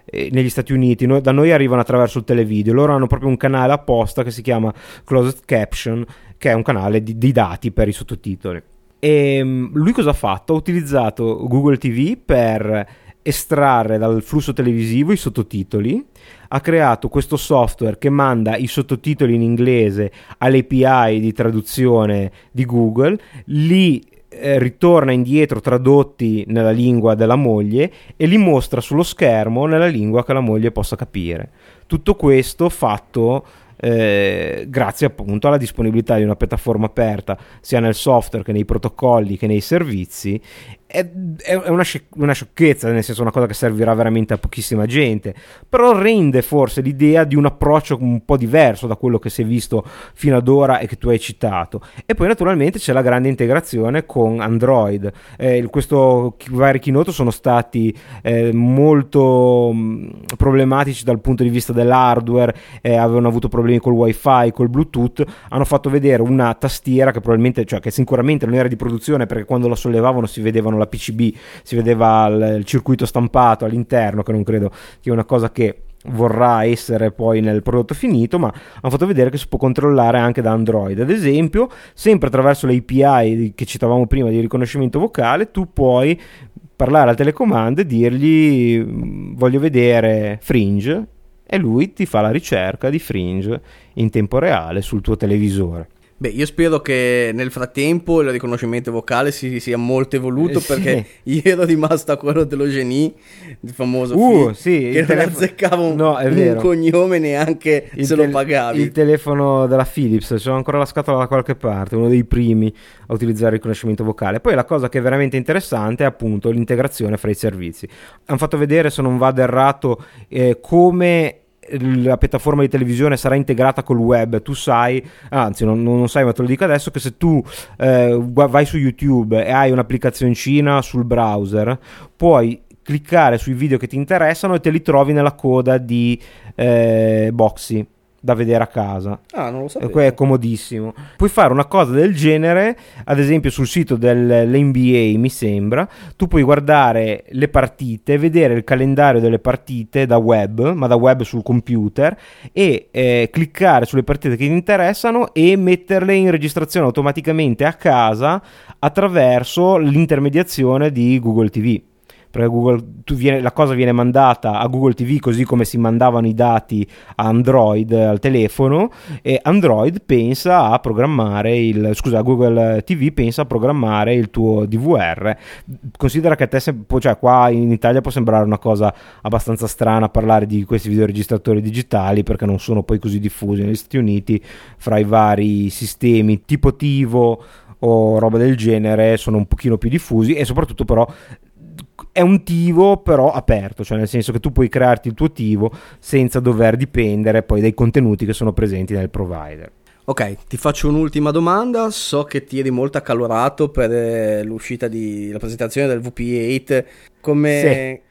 eh, negli Stati Uniti, no, da noi arrivano attraverso il televideo, loro hanno proprio un canale apposta che si chiama Closed Caption, che è un canale di, di dati per i sottotitoli. E ehm, lui cosa ha fatto? Ha utilizzato Google TV per estrarre dal flusso televisivo i sottotitoli, ha creato questo software che manda i sottotitoli in inglese all'API di traduzione di Google, li eh, ritorna indietro tradotti nella lingua della moglie e li mostra sullo schermo nella lingua che la moglie possa capire. Tutto questo fatto eh, grazie appunto alla disponibilità di una piattaforma aperta sia nel software che nei protocolli che nei servizi è, è una, sciocch- una, sciocchezza, nel senso una cosa che servirà veramente a pochissima gente, però rende forse l'idea di un approccio un po' diverso da quello che si è visto fino ad ora e che tu hai citato. E poi naturalmente c'è la grande integrazione con Android. Eh, questo vari keynote sono stati eh, molto problematici dal punto di vista dell'hardware, eh, avevano avuto problemi col wifi, col bluetooth, hanno fatto vedere una tastiera che probabilmente, cioè che sicuramente non era di produzione perché quando la sollevavano si vedevano la PCB, si vedeva il, il circuito stampato all'interno, che non credo è una cosa che vorrà essere poi nel prodotto finito, ma hanno fatto vedere che si può controllare anche da Android. Ad esempio, sempre attraverso le API che citavamo prima di riconoscimento vocale, tu puoi parlare al telecomando e dirgli mm, voglio vedere Fringe e lui ti fa la ricerca di Fringe in tempo reale sul tuo televisore. Beh, io spero che nel frattempo il riconoscimento vocale si sia molto evoluto eh, perché [LAUGHS] io ero rimasto a quello dello Genie, il famoso uh, sì, che non telefo- azzeccava un, no, un cognome neanche il se te- lo pagavi. Il telefono della Philips, c'è ancora la scatola da qualche parte, uno dei primi a utilizzare il riconoscimento vocale. Poi la cosa che è veramente interessante è appunto l'integrazione fra i servizi. Hanno fatto vedere, se non vado errato, eh, come la piattaforma di televisione sarà integrata col web, tu sai, anzi non, non sai ma te lo dico adesso, che se tu eh, vai su YouTube e hai un'applicazioncina sul browser, puoi cliccare sui video che ti interessano e te li trovi nella coda di eh, Boxy da vedere a casa. Ah, non lo sapevo. È comodissimo. Puoi fare una cosa del genere, ad esempio sul sito dell'NBA, mi sembra, tu puoi guardare le partite, vedere il calendario delle partite da web, ma da web sul computer, e eh, cliccare sulle partite che ti interessano e metterle in registrazione automaticamente a casa attraverso l'intermediazione di Google TV perché Google, viene, la cosa viene mandata a Google TV così come si mandavano i dati a Android al telefono e Android pensa a programmare il scusa Google TV pensa a programmare il tuo DVR considera che a te cioè qua in Italia può sembrare una cosa abbastanza strana parlare di questi videoregistratori digitali perché non sono poi così diffusi negli Stati Uniti fra i vari sistemi tipo TiVo o roba del genere sono un pochino più diffusi e soprattutto però è un tivo però aperto, cioè nel senso che tu puoi crearti il tuo tivo senza dover dipendere poi dai contenuti che sono presenti nel provider. Ok, ti faccio un'ultima domanda. So che ti eri molto accalorato per eh, l'uscita di la presentazione del VP8. Come sì,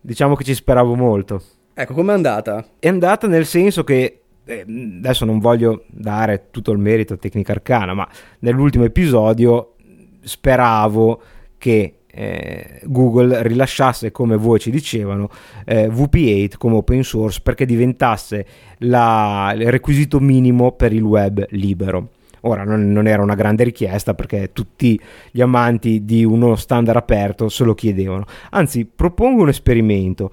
diciamo che ci speravo molto. Ecco, com'è andata? È andata nel senso che eh, adesso non voglio dare tutto il merito a Tecnica Arcana, ma nell'ultimo episodio speravo che eh, Google rilasciasse, come voi ci dicevano, eh, VP8 come open source perché diventasse la, il requisito minimo per il web libero. Ora non, non, era una grande richiesta perché tutti gli amanti di uno standard aperto se lo chiedevano. Anzi, propongo un esperimento.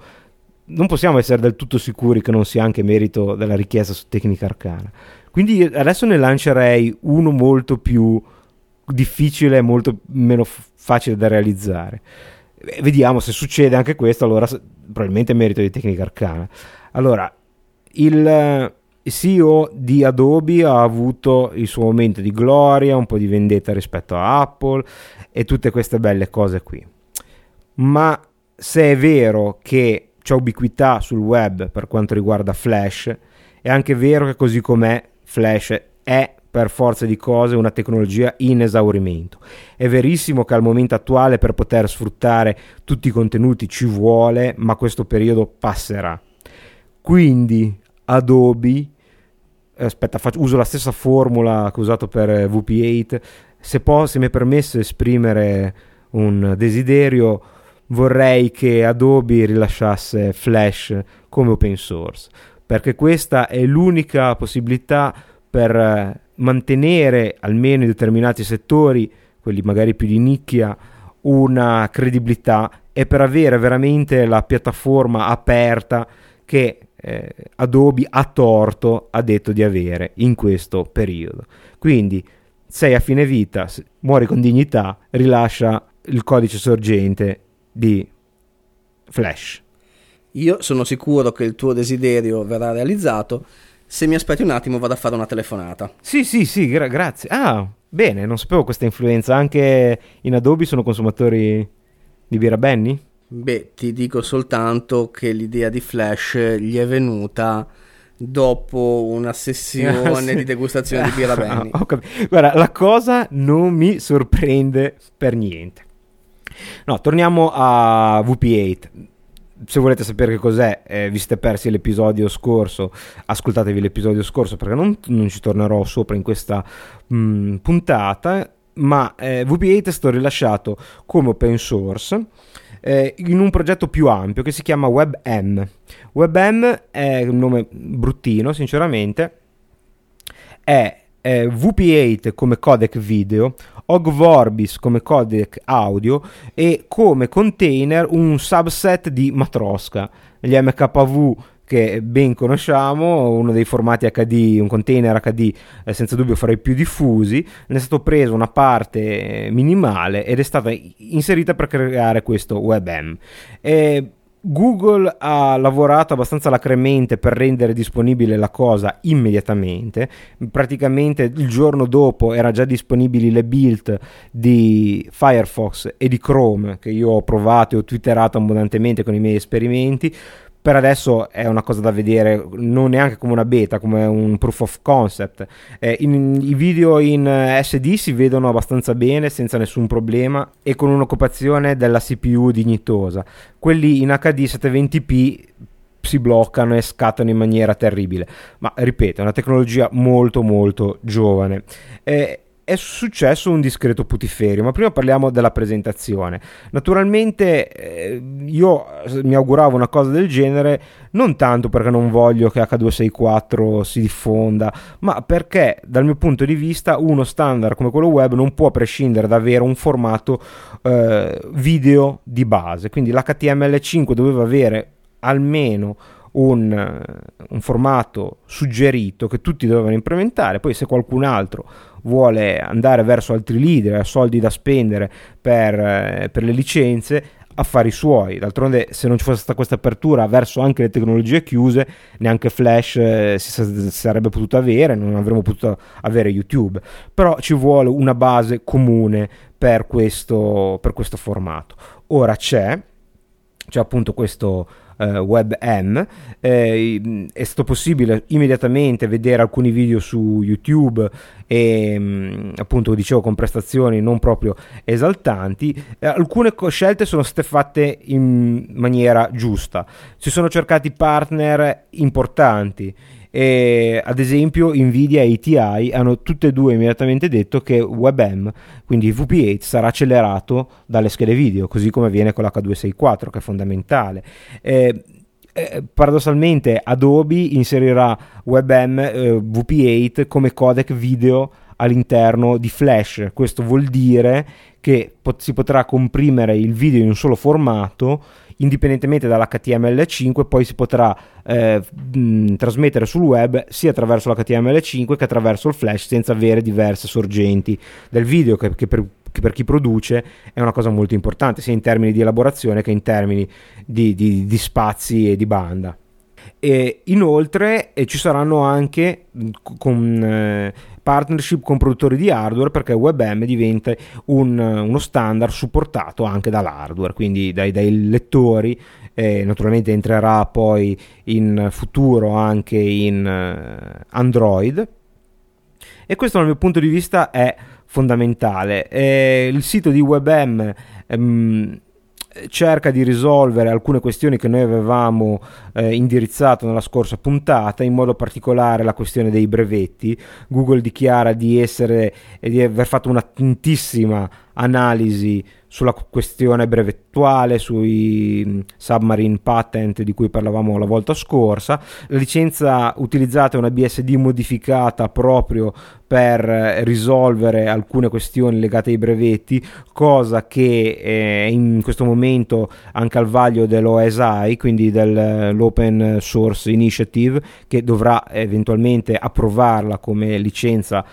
Non possiamo essere del tutto sicuri che non sia anche merito della richiesta su tecnica arcana. Quindi adesso ne lancerei uno molto più difficile e molto meno f- facile da realizzare. Vediamo se succede anche questo, allora probabilmente è merito di tecnica arcana. Allora, il CEO di Adobe ha avuto il suo momento di gloria, un po' di vendetta rispetto a Apple e tutte queste belle cose qui. Ma se è vero che c'è ubiquità sul web per quanto riguarda Flash, è anche vero che così com'è Flash è per forza di cose una tecnologia in esaurimento. È verissimo che al momento attuale per poter sfruttare tutti i contenuti ci vuole, ma questo periodo passerà. Quindi Adobe, aspetta, faccio, uso la stessa formula che ho usato per VP8, se, po- se mi è permesso esprimere un desiderio, vorrei che Adobe rilasciasse Flash come open source, perché questa è l'unica possibilità per mantenere almeno in determinati settori, quelli magari più di nicchia, una credibilità e per avere veramente la piattaforma aperta che eh, Adobe a torto ha detto di avere in questo periodo. Quindi sei a fine vita, muori con dignità, rilascia il codice sorgente di Flash. Io sono sicuro che il tuo desiderio verrà realizzato Se mi aspetti un attimo vado a fare una telefonata. Sì, sì, sì, gra- grazie. Ah, bene, non sapevo questa influenza. Anche in Adobe sono consumatori di birra Benny? Beh, ti dico soltanto che l'idea di Flash gli è venuta dopo una sessione Ah, [LAUGHS] sì. di degustazione di birra [LAUGHS] Benny. Ho capito. Guarda, la cosa non mi sorprende per niente. No, torniamo a VP8. Se volete sapere che cos'è, eh, vi siete persi l'episodio scorso, ascoltatevi l'episodio scorso perché non, non ci tornerò sopra in questa mh, puntata. Ma eh, VP8 è stato rilasciato come open source eh, in un progetto più ampio che si chiama WebM. WebM è un nome bruttino, sinceramente, è eh, VP8 come codec video, Ogvorbis come codec audio e come container un subset di Matroska. Gli MKV che ben conosciamo, uno dei formati HD, un container HD eh, senza dubbio fra i più diffusi, ne è stato preso una parte eh, minimale ed è stata inserita per creare questo WebM. E Google ha lavorato abbastanza lacremente per rendere disponibile la cosa immediatamente. Praticamente il giorno dopo erano già disponibili le build di Firefox e di Chrome che io ho provato e ho twitterato abbondantemente con i miei esperimenti. Per adesso è una cosa da vedere, non neanche come una beta, come un proof of concept. Eh, in- I video in eh, SD si vedono abbastanza bene, senza nessun problema e con un'occupazione della CPU dignitosa. Quelli in HD 720p si bloccano e scattano in maniera terribile. Ma ripeto, è una tecnologia molto molto giovane. Eh, è successo un discreto putiferio, ma prima parliamo della presentazione. Naturalmente eh, io mi auguravo una cosa del genere non tanto perché non voglio che H264 si diffonda, ma perché dal mio punto di vista uno standard come quello web non può prescindere da avere un formato eh, video di base, quindi l'HTML5 doveva avere almeno un, eh, un formato suggerito che tutti dovevano implementare, poi se qualcun altro vuole andare verso altri leader, ha soldi da spendere per, eh, per le licenze, affari suoi. D'altronde, se non ci fosse stata questa apertura verso anche le tecnologie chiuse, neanche Flash eh, si, sa- si sarebbe potuto avere, non avremmo potuto avere YouTube. Però ci vuole una base comune per questo, per questo formato. Ora c'è, c'è appunto questo eh, WebM, eh, è stato possibile immediatamente vedere alcuni video su YouTube e mh, appunto dicevo con prestazioni non proprio esaltanti. Eh, alcune scelte sono state fatte in maniera giusta. Si sono cercati partner importanti e ad esempio Nvidia e ATI hanno tutte e due immediatamente detto che WebM, quindi VP8, sarà accelerato dalle schede video, così come avviene con l'H264, che è fondamentale. Eh, eh, paradossalmente Adobe inserirà WebM eh, VP8 come codec video all'interno di Flash. Questo vuol dire che pot- si potrà comprimere il video in un solo formato indipendentemente dall'HTML5 poi si potrà eh, mh, trasmettere sul web sia attraverso l'HTML5 che attraverso il flash senza avere diverse sorgenti. Del video che, che per per chi produce è una cosa molto importante sia in termini di elaborazione che in termini di, di, di spazi e di banda. E inoltre eh, ci saranno anche con eh, partnership con produttori di hardware perché WebM diventa un, uno standard supportato anche dall'hardware, quindi dai, dai lettori. Eh, naturalmente entrerà poi in futuro anche in eh, Android. E questo dal mio punto di vista è fondamentale. Eh, il sito di WebM ehm, cerca di risolvere alcune questioni che noi avevamo eh, indirizzato nella scorsa puntata, in modo particolare la questione dei brevetti. Google dichiara di essere di aver fatto un'attentissima analisi sulla questione brevettuale, sui submarine patent di cui parlavamo la volta scorsa. La licenza utilizzata è una BSD modificata proprio per risolvere alcune questioni legate ai brevetti, cosa che è in questo momento anche al vaglio dell'OSI, quindi dell'Open Source Initiative, che dovrà eventualmente approvarla come licenza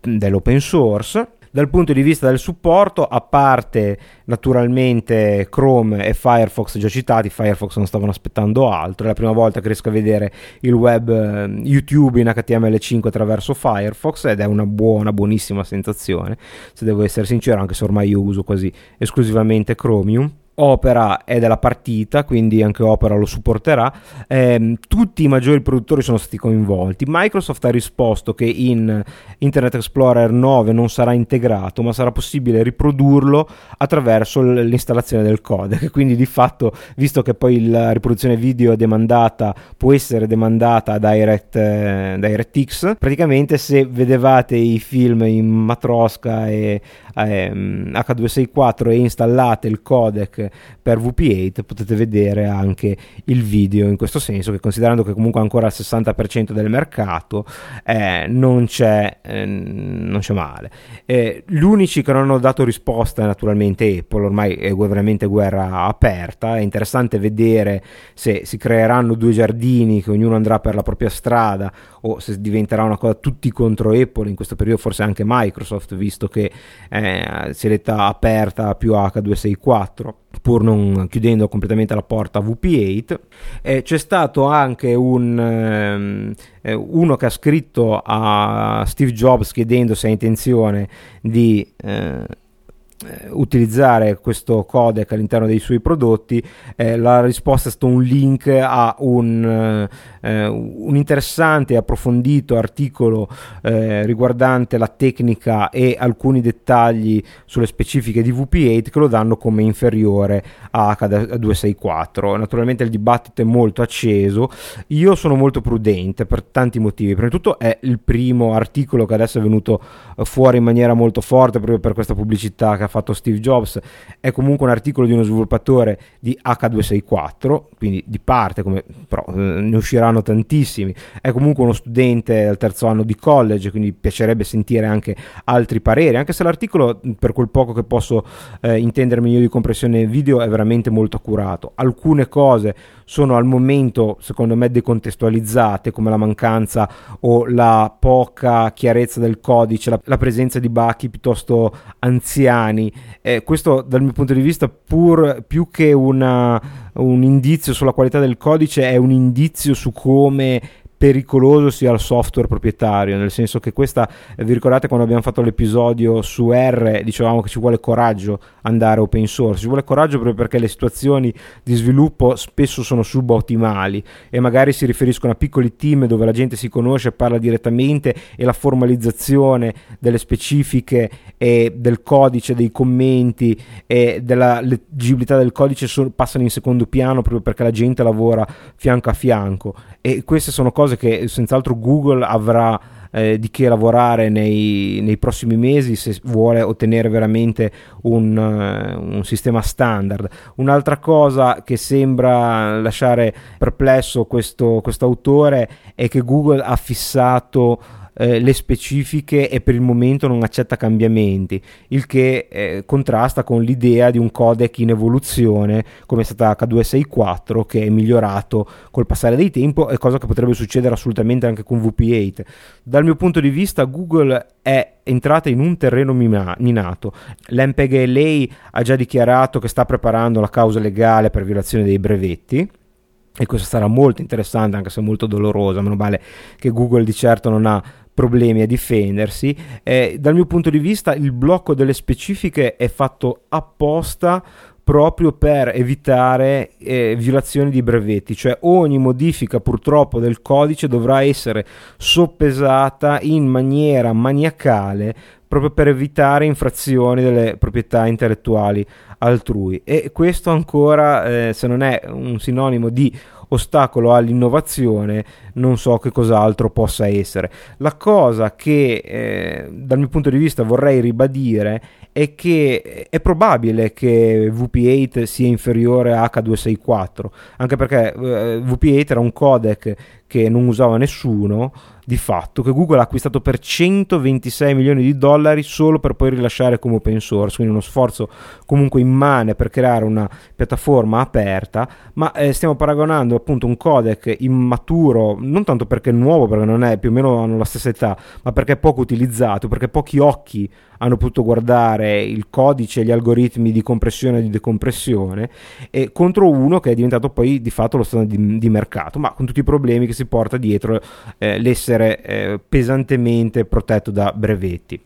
dell'open source. Dal punto di vista del supporto, a parte naturalmente Chrome e Firefox già citati, Firefox non stavano aspettando altro, è la prima volta che riesco a vedere il web eh, YouTube in HTML5 attraverso Firefox ed è una buona, buonissima sensazione, se devo essere sincero, anche se ormai io uso quasi esclusivamente Chromium. Opera è della partita, quindi anche Opera lo supporterà. Eh, tutti i maggiori produttori sono stati coinvolti. Microsoft ha risposto che in Internet Explorer 9 non sarà integrato, ma sarà possibile riprodurlo attraverso l'installazione del codec. [LAUGHS] Quindi, di fatto, visto che poi la riproduzione video demandata può essere demandata a Direct, eh, DirectX, praticamente se vedevate i film in Matroska e eh, H264 e installate il codec per VP8 potete vedere anche il video in questo senso che considerando che comunque ancora il 60% del mercato eh, non, c'è, eh, non c'è male. Eh, gli che non hanno dato risposta è naturalmente Apple ormai è veramente guerra aperta è interessante vedere se si creeranno due giardini che ognuno andrà per la propria strada o se diventerà una cosa tutti contro Apple in questo periodo forse anche Microsoft visto che eh, detta aperta più H264 pur non chiudendo completamente la porta a VP8. Eh, c'è stato anche un, ehm, eh, uno che ha scritto a Steve Jobs chiedendo se ha intenzione di eh, eh, utilizzare questo codec all'interno dei suoi prodotti, eh, la risposta è stata un link a un, eh, un interessante e approfondito articolo eh, riguardante la tecnica e alcuni dettagli sulle specifiche di VP8 che lo danno come inferiore a H264. Naturalmente il dibattito è molto acceso, io sono molto prudente per tanti motivi. Prima di tutto è il primo articolo che adesso è venuto fuori in maniera molto forte proprio per questa pubblicità che ha fatto Steve Jobs, è comunque un articolo di uno sviluppatore di H264, quindi di parte, come, però eh, ne usciranno tantissimi, è comunque uno studente al terzo anno di college, quindi piacerebbe sentire anche altri pareri, anche se l'articolo, per quel poco che posso eh, intendermi io di compressione video, è veramente molto accurato. Alcune cose sono al momento, secondo me, decontestualizzate, come la mancanza o la poca chiarezza del codice, la, la presenza di bachi piuttosto anziani. Eh, questo, dal mio punto di vista, pur più che una, un indizio sulla qualità del codice, è un indizio su come pericoloso sia il software proprietario, nel senso che questa, vi ricordate quando abbiamo fatto l'episodio su R, dicevamo che ci vuole coraggio andare open source, ci vuole coraggio proprio perché le situazioni di sviluppo spesso sono subottimali e magari si riferiscono a piccoli team dove la gente si conosce, parla direttamente e la formalizzazione delle specifiche e del codice, dei commenti e della leggibilità del codice passano in secondo piano proprio perché la gente lavora fianco a fianco. E queste sono cose che senz'altro Google avrà eh, di che lavorare nei, nei, prossimi mesi se vuole ottenere veramente un, uh, un, sistema standard. Un'altra cosa che sembra lasciare perplesso questo autore è che Google ha fissato eh, le specifiche e per il momento non accetta cambiamenti, il che eh, contrasta con l'idea di un codec in evoluzione come è stata H264 che è migliorato col passare del tempo e cosa che potrebbe succedere assolutamente anche con VP8. Dal mio punto di vista Google è entrata in un terreno minato. L'MPGLA ha già dichiarato che sta preparando la causa legale per violazione dei brevetti e questo sarà molto interessante anche se molto doloroso, meno male che Google di certo non ha problemi a difendersi. Eh, dal mio punto di vista il blocco delle specifiche è fatto apposta proprio per evitare eh, violazioni di brevetti, cioè ogni modifica purtroppo del codice dovrà essere soppesata in maniera maniacale proprio per evitare infrazioni delle proprietà intellettuali altrui e questo ancora eh, se non è un sinonimo di ostacolo all'innovazione, non so che cos'altro possa essere. La cosa che eh, dal mio punto di vista vorrei ribadire è che è probabile che VP8 sia inferiore a H264, anche perché eh, VP8 era un codec che non usava nessuno di fatto che Google ha acquistato per 126 milioni di dollari solo per poi rilasciare come open source, quindi uno sforzo comunque immane per creare una piattaforma aperta, ma eh, stiamo paragonando appunto un codec immaturo, non tanto perché è nuovo, perché non è più o meno hanno la stessa età, ma perché è poco utilizzato, perché pochi occhi hanno potuto guardare il codice gli algoritmi di compressione e di decompressione, e contro uno che è diventato poi di fatto lo standard di, di mercato, ma con tutti i problemi che si porta dietro eh, l'essere eh, pesantemente protetto da brevetti.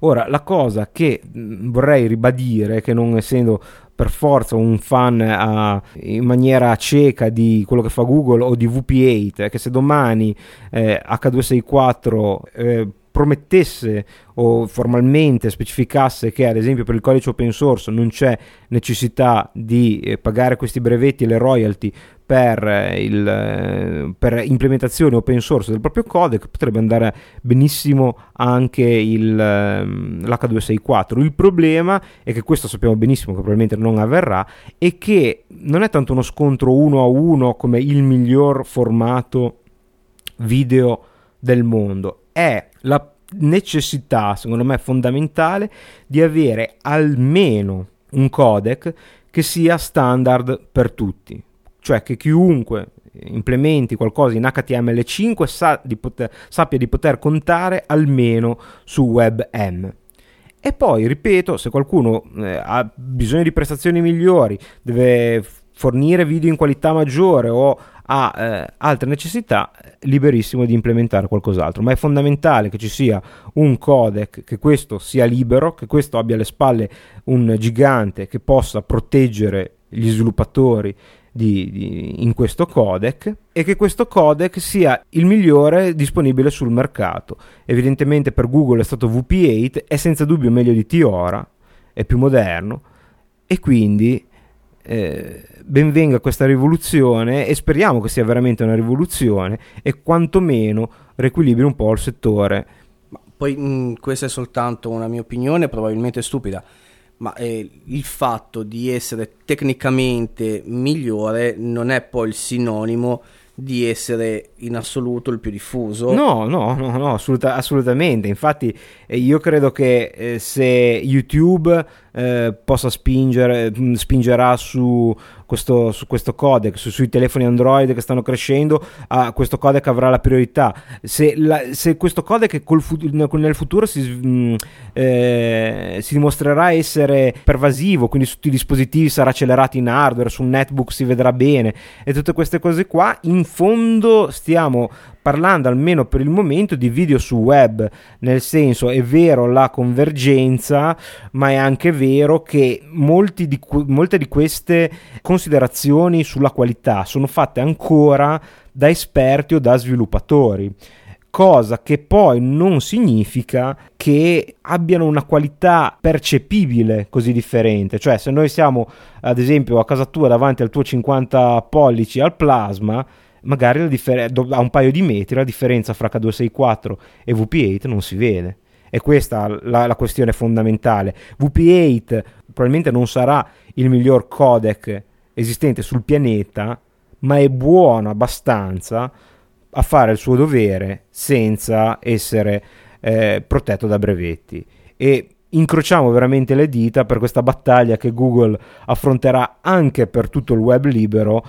Ora, la cosa che vorrei ribadire, che non essendo per forza un fan a, in maniera cieca di quello che fa Google o di VP8, che se domani eh, H264 eh, promettesse o formalmente specificasse che ad esempio per il codice open source non c'è necessità di eh, pagare questi brevetti e le royalty per, il, per implementazione open source del proprio codec potrebbe andare benissimo anche il, ehm, l'H264 il problema è che questo sappiamo benissimo che probabilmente non avverrà e che non è tanto uno scontro uno a uno come il miglior formato video del mondo. È la necessità, secondo me fondamentale, di avere almeno un codec che sia standard per tutti, cioè che chiunque implementi qualcosa in HTML5 sa di poter, sappia di poter contare almeno su WebM. E poi, ripeto, se qualcuno eh, ha bisogno di prestazioni migliori, deve fornire video in qualità maggiore o ha eh, altre necessità, liberissimo di implementare qualcos'altro. Ma è fondamentale che ci sia un codec, che questo sia libero, che questo abbia alle spalle un gigante che possa proteggere gli sviluppatori di, di, in questo codec e che questo codec sia il migliore disponibile sul mercato. Evidentemente per Google è stato VP8, è senza dubbio meglio di Tiora, è più moderno e quindi eh, benvenga questa rivoluzione e speriamo che sia veramente una rivoluzione e quantomeno riequilibri un po' il settore. Ma poi mh, questa è soltanto una mia opinione, probabilmente stupida, ma eh, il fatto di essere tecnicamente migliore non è poi il sinonimo di essere in assoluto il più diffuso. No, no, no, no assoluta, assolutamente. Infatti, eh, io credo che eh, se YouTube eh, possa spingere, mm, spingerà su questo, su questo codec, su, sui telefoni Android che stanno crescendo, ah, questo codec avrà la priorità. Se, la, se questo codec fut- nel futuro si, mh, mm, eh, si, dimostrerà essere pervasivo, quindi su tutti i dispositivi sarà accelerato in hardware, su un netbook si vedrà bene e tutte queste cose qua, in fondo stiamo parlando almeno per il momento di video su web, nel senso è vero la convergenza, ma è anche vero che di, molte di queste considerazioni sulla qualità sono fatte ancora da esperti o da sviluppatori cosa che poi non significa che abbiano una qualità percepibile così differente. Cioè, se noi siamo ad esempio a casa tua davanti al tuo 50 pollici al plasma, magari differ- a un paio di metri la differenza fra H264 e VP8 non si vede. E questa è la, la questione fondamentale. VP8 probabilmente non sarà il miglior codec esistente sul pianeta, ma è buono abbastanza a fare il suo dovere senza essere eh, protetto da brevetti. E incrociamo veramente le dita per questa battaglia che Google affronterà anche per tutto il web libero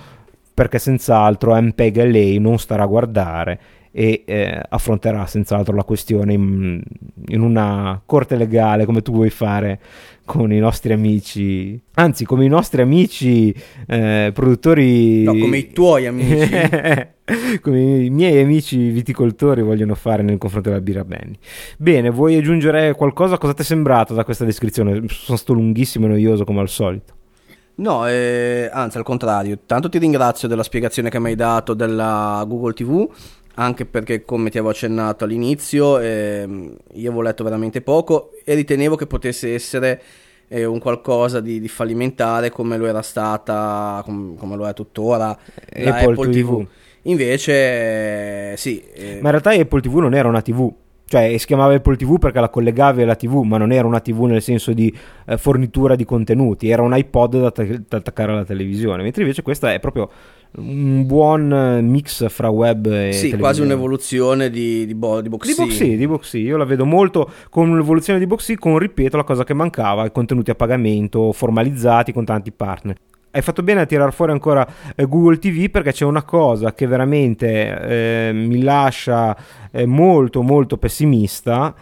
perché senz'altro MPEG lei non starà a guardare e eh, affronterà senz'altro la questione in, in, una corte legale come tu vuoi fare con i nostri amici, anzi come i nostri amici eh, produttori... No, come i tuoi amici. [LAUGHS] come i miei amici viticoltori vogliono fare nel confronto della birra Benny. Bene, vuoi aggiungere qualcosa? Cosa ti è sembrato da questa descrizione? Sono stato lunghissimo e noioso come al solito. No, eh, anzi al contrario, tanto ti ringrazio della spiegazione che mi hai dato della Google TV, anche perché come ti avevo accennato all'inizio, eh, io avevo letto veramente poco e ritenevo che potesse essere eh, un qualcosa di, di, fallimentare come lo era stata, com, come lo è tuttora Apple, Apple TV. TV. Invece, sì. Eh, Ma in realtà Apple TV non era una TV cioè si chiamava Apple TV perché la collegavi alla TV, ma non era una TV nel senso di eh, fornitura di contenuti, era un iPod da, t- da, attaccare alla televisione, mentre invece questa è proprio un buon mix fra web e sì, quasi un'evoluzione di, di, bo- di Boxy. Di Boxy, di Boxy, io la vedo molto come un'evoluzione di Boxy con, ripeto, la cosa che mancava, i contenuti a pagamento formalizzati con tanti partner. Hai fatto bene a tirar fuori ancora eh, Google TV perché c'è una cosa che veramente eh, mi lascia eh, molto molto pessimista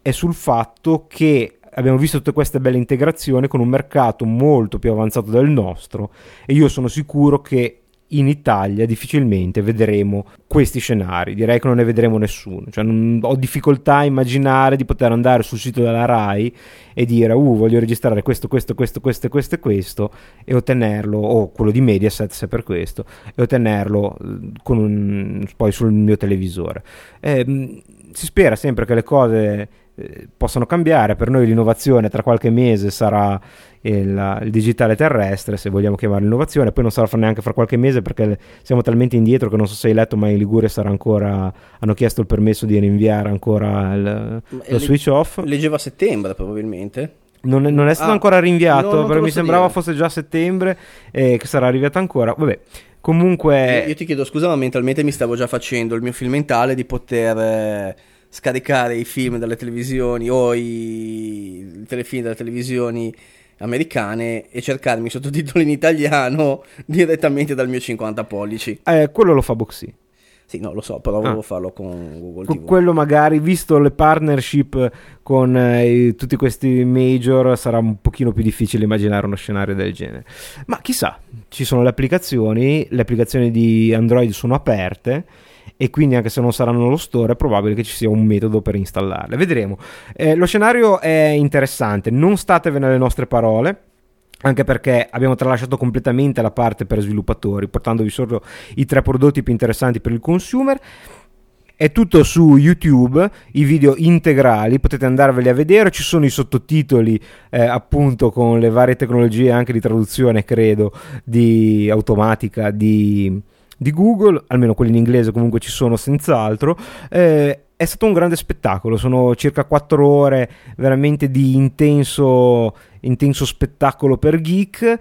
è sul fatto che abbiamo visto tutte queste belle integrazioni con un mercato molto più avanzato del nostro e io sono sicuro che in Italia difficilmente vedremo questi scenari, direi che non ne vedremo nessuno, cioè, non, ho difficoltà a immaginare di poter andare sul sito della RAI e dire uh voglio registrare questo, questo, questo, questo, questo e questo e ottenerlo, o quello di Mediaset se per questo, e ottenerlo eh, un, poi sul mio televisore. Eh, si spera sempre che le cose eh, possono cambiare, per noi l'innovazione tra qualche mese sarà il, il, digitale terrestre, se vogliamo chiamarlo innovazione, poi non sarà neanche fra qualche mese perché siamo talmente indietro che non so se hai letto, ma in Ligure sarà ancora, hanno chiesto il permesso di rinviare ancora il, lo switch off. Leggeva a settembre probabilmente. Non è, non è stato ah, ancora rinviato, no, perché mi sembrava dire. fosse già a settembre e che sarà arrivato ancora. Vabbè, comunque... Io, io, ti chiedo scusa, ma mentalmente mi stavo già facendo il mio film mentale di poter... Eh scaricare i film dalle televisioni o i, telefilm dalle televisioni americane e cercarmi sottotitoli in italiano [LAUGHS] direttamente dal mio 50 pollici. Eh, quello lo fa Boxy. Sì, no, lo so, però volevo ah. farlo con Google TV. Quello magari, visto le partnership con eh, tutti questi major, sarà un pochino più difficile immaginare uno scenario del genere. Ma chissà, ci sono le applicazioni, le applicazioni di Android sono aperte e quindi anche se non saranno lo store è probabile che ci sia un metodo per installarle. Vedremo. Eh, lo scenario è interessante, non statevene alle nostre parole anche perché abbiamo tralasciato completamente la parte per sviluppatori, portandovi solo i tre prodotti più interessanti per il consumer. È tutto su YouTube, i video integrali, potete andarveli a vedere, ci sono i sottotitoli eh, appunto con le varie tecnologie anche di traduzione, credo, di automatica, di, di Google, almeno quelli in inglese comunque ci sono senz'altro. Eh, è stato un grande spettacolo, sono circa 4 ore veramente di intenso, intenso spettacolo per geek.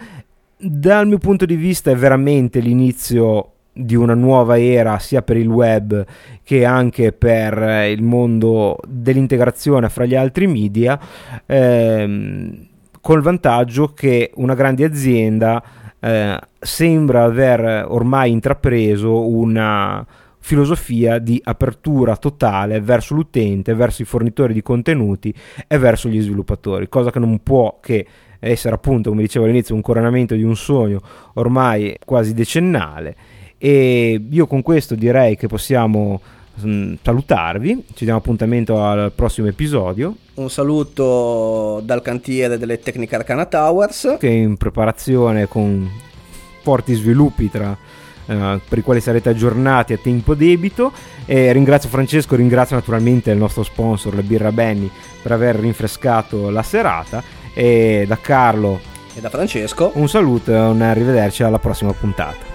Dal mio punto di vista è veramente l'inizio di una nuova era sia per il web che anche per il mondo dell'integrazione fra gli altri media, ehm, col vantaggio che una grande azienda eh, sembra aver ormai intrapreso una filosofia di apertura totale verso l'utente, verso i fornitori di contenuti e verso gli sviluppatori, cosa che non può che essere appunto, come dicevo all'inizio, un coronamento di un sogno ormai quasi decennale. E io con questo direi che possiamo mm, salutarvi, ci diamo appuntamento al prossimo episodio. Un saluto dal cantiere delle Tecniche Arcana Towers. Che è in preparazione con forti sviluppi tra, eh, per i quali sarete aggiornati a tempo debito. E ringrazio Francesco, ringrazio naturalmente il nostro sponsor, la Birra Benny, per aver rinfrescato la serata. E da Carlo e da Francesco un saluto e un arrivederci alla prossima puntata.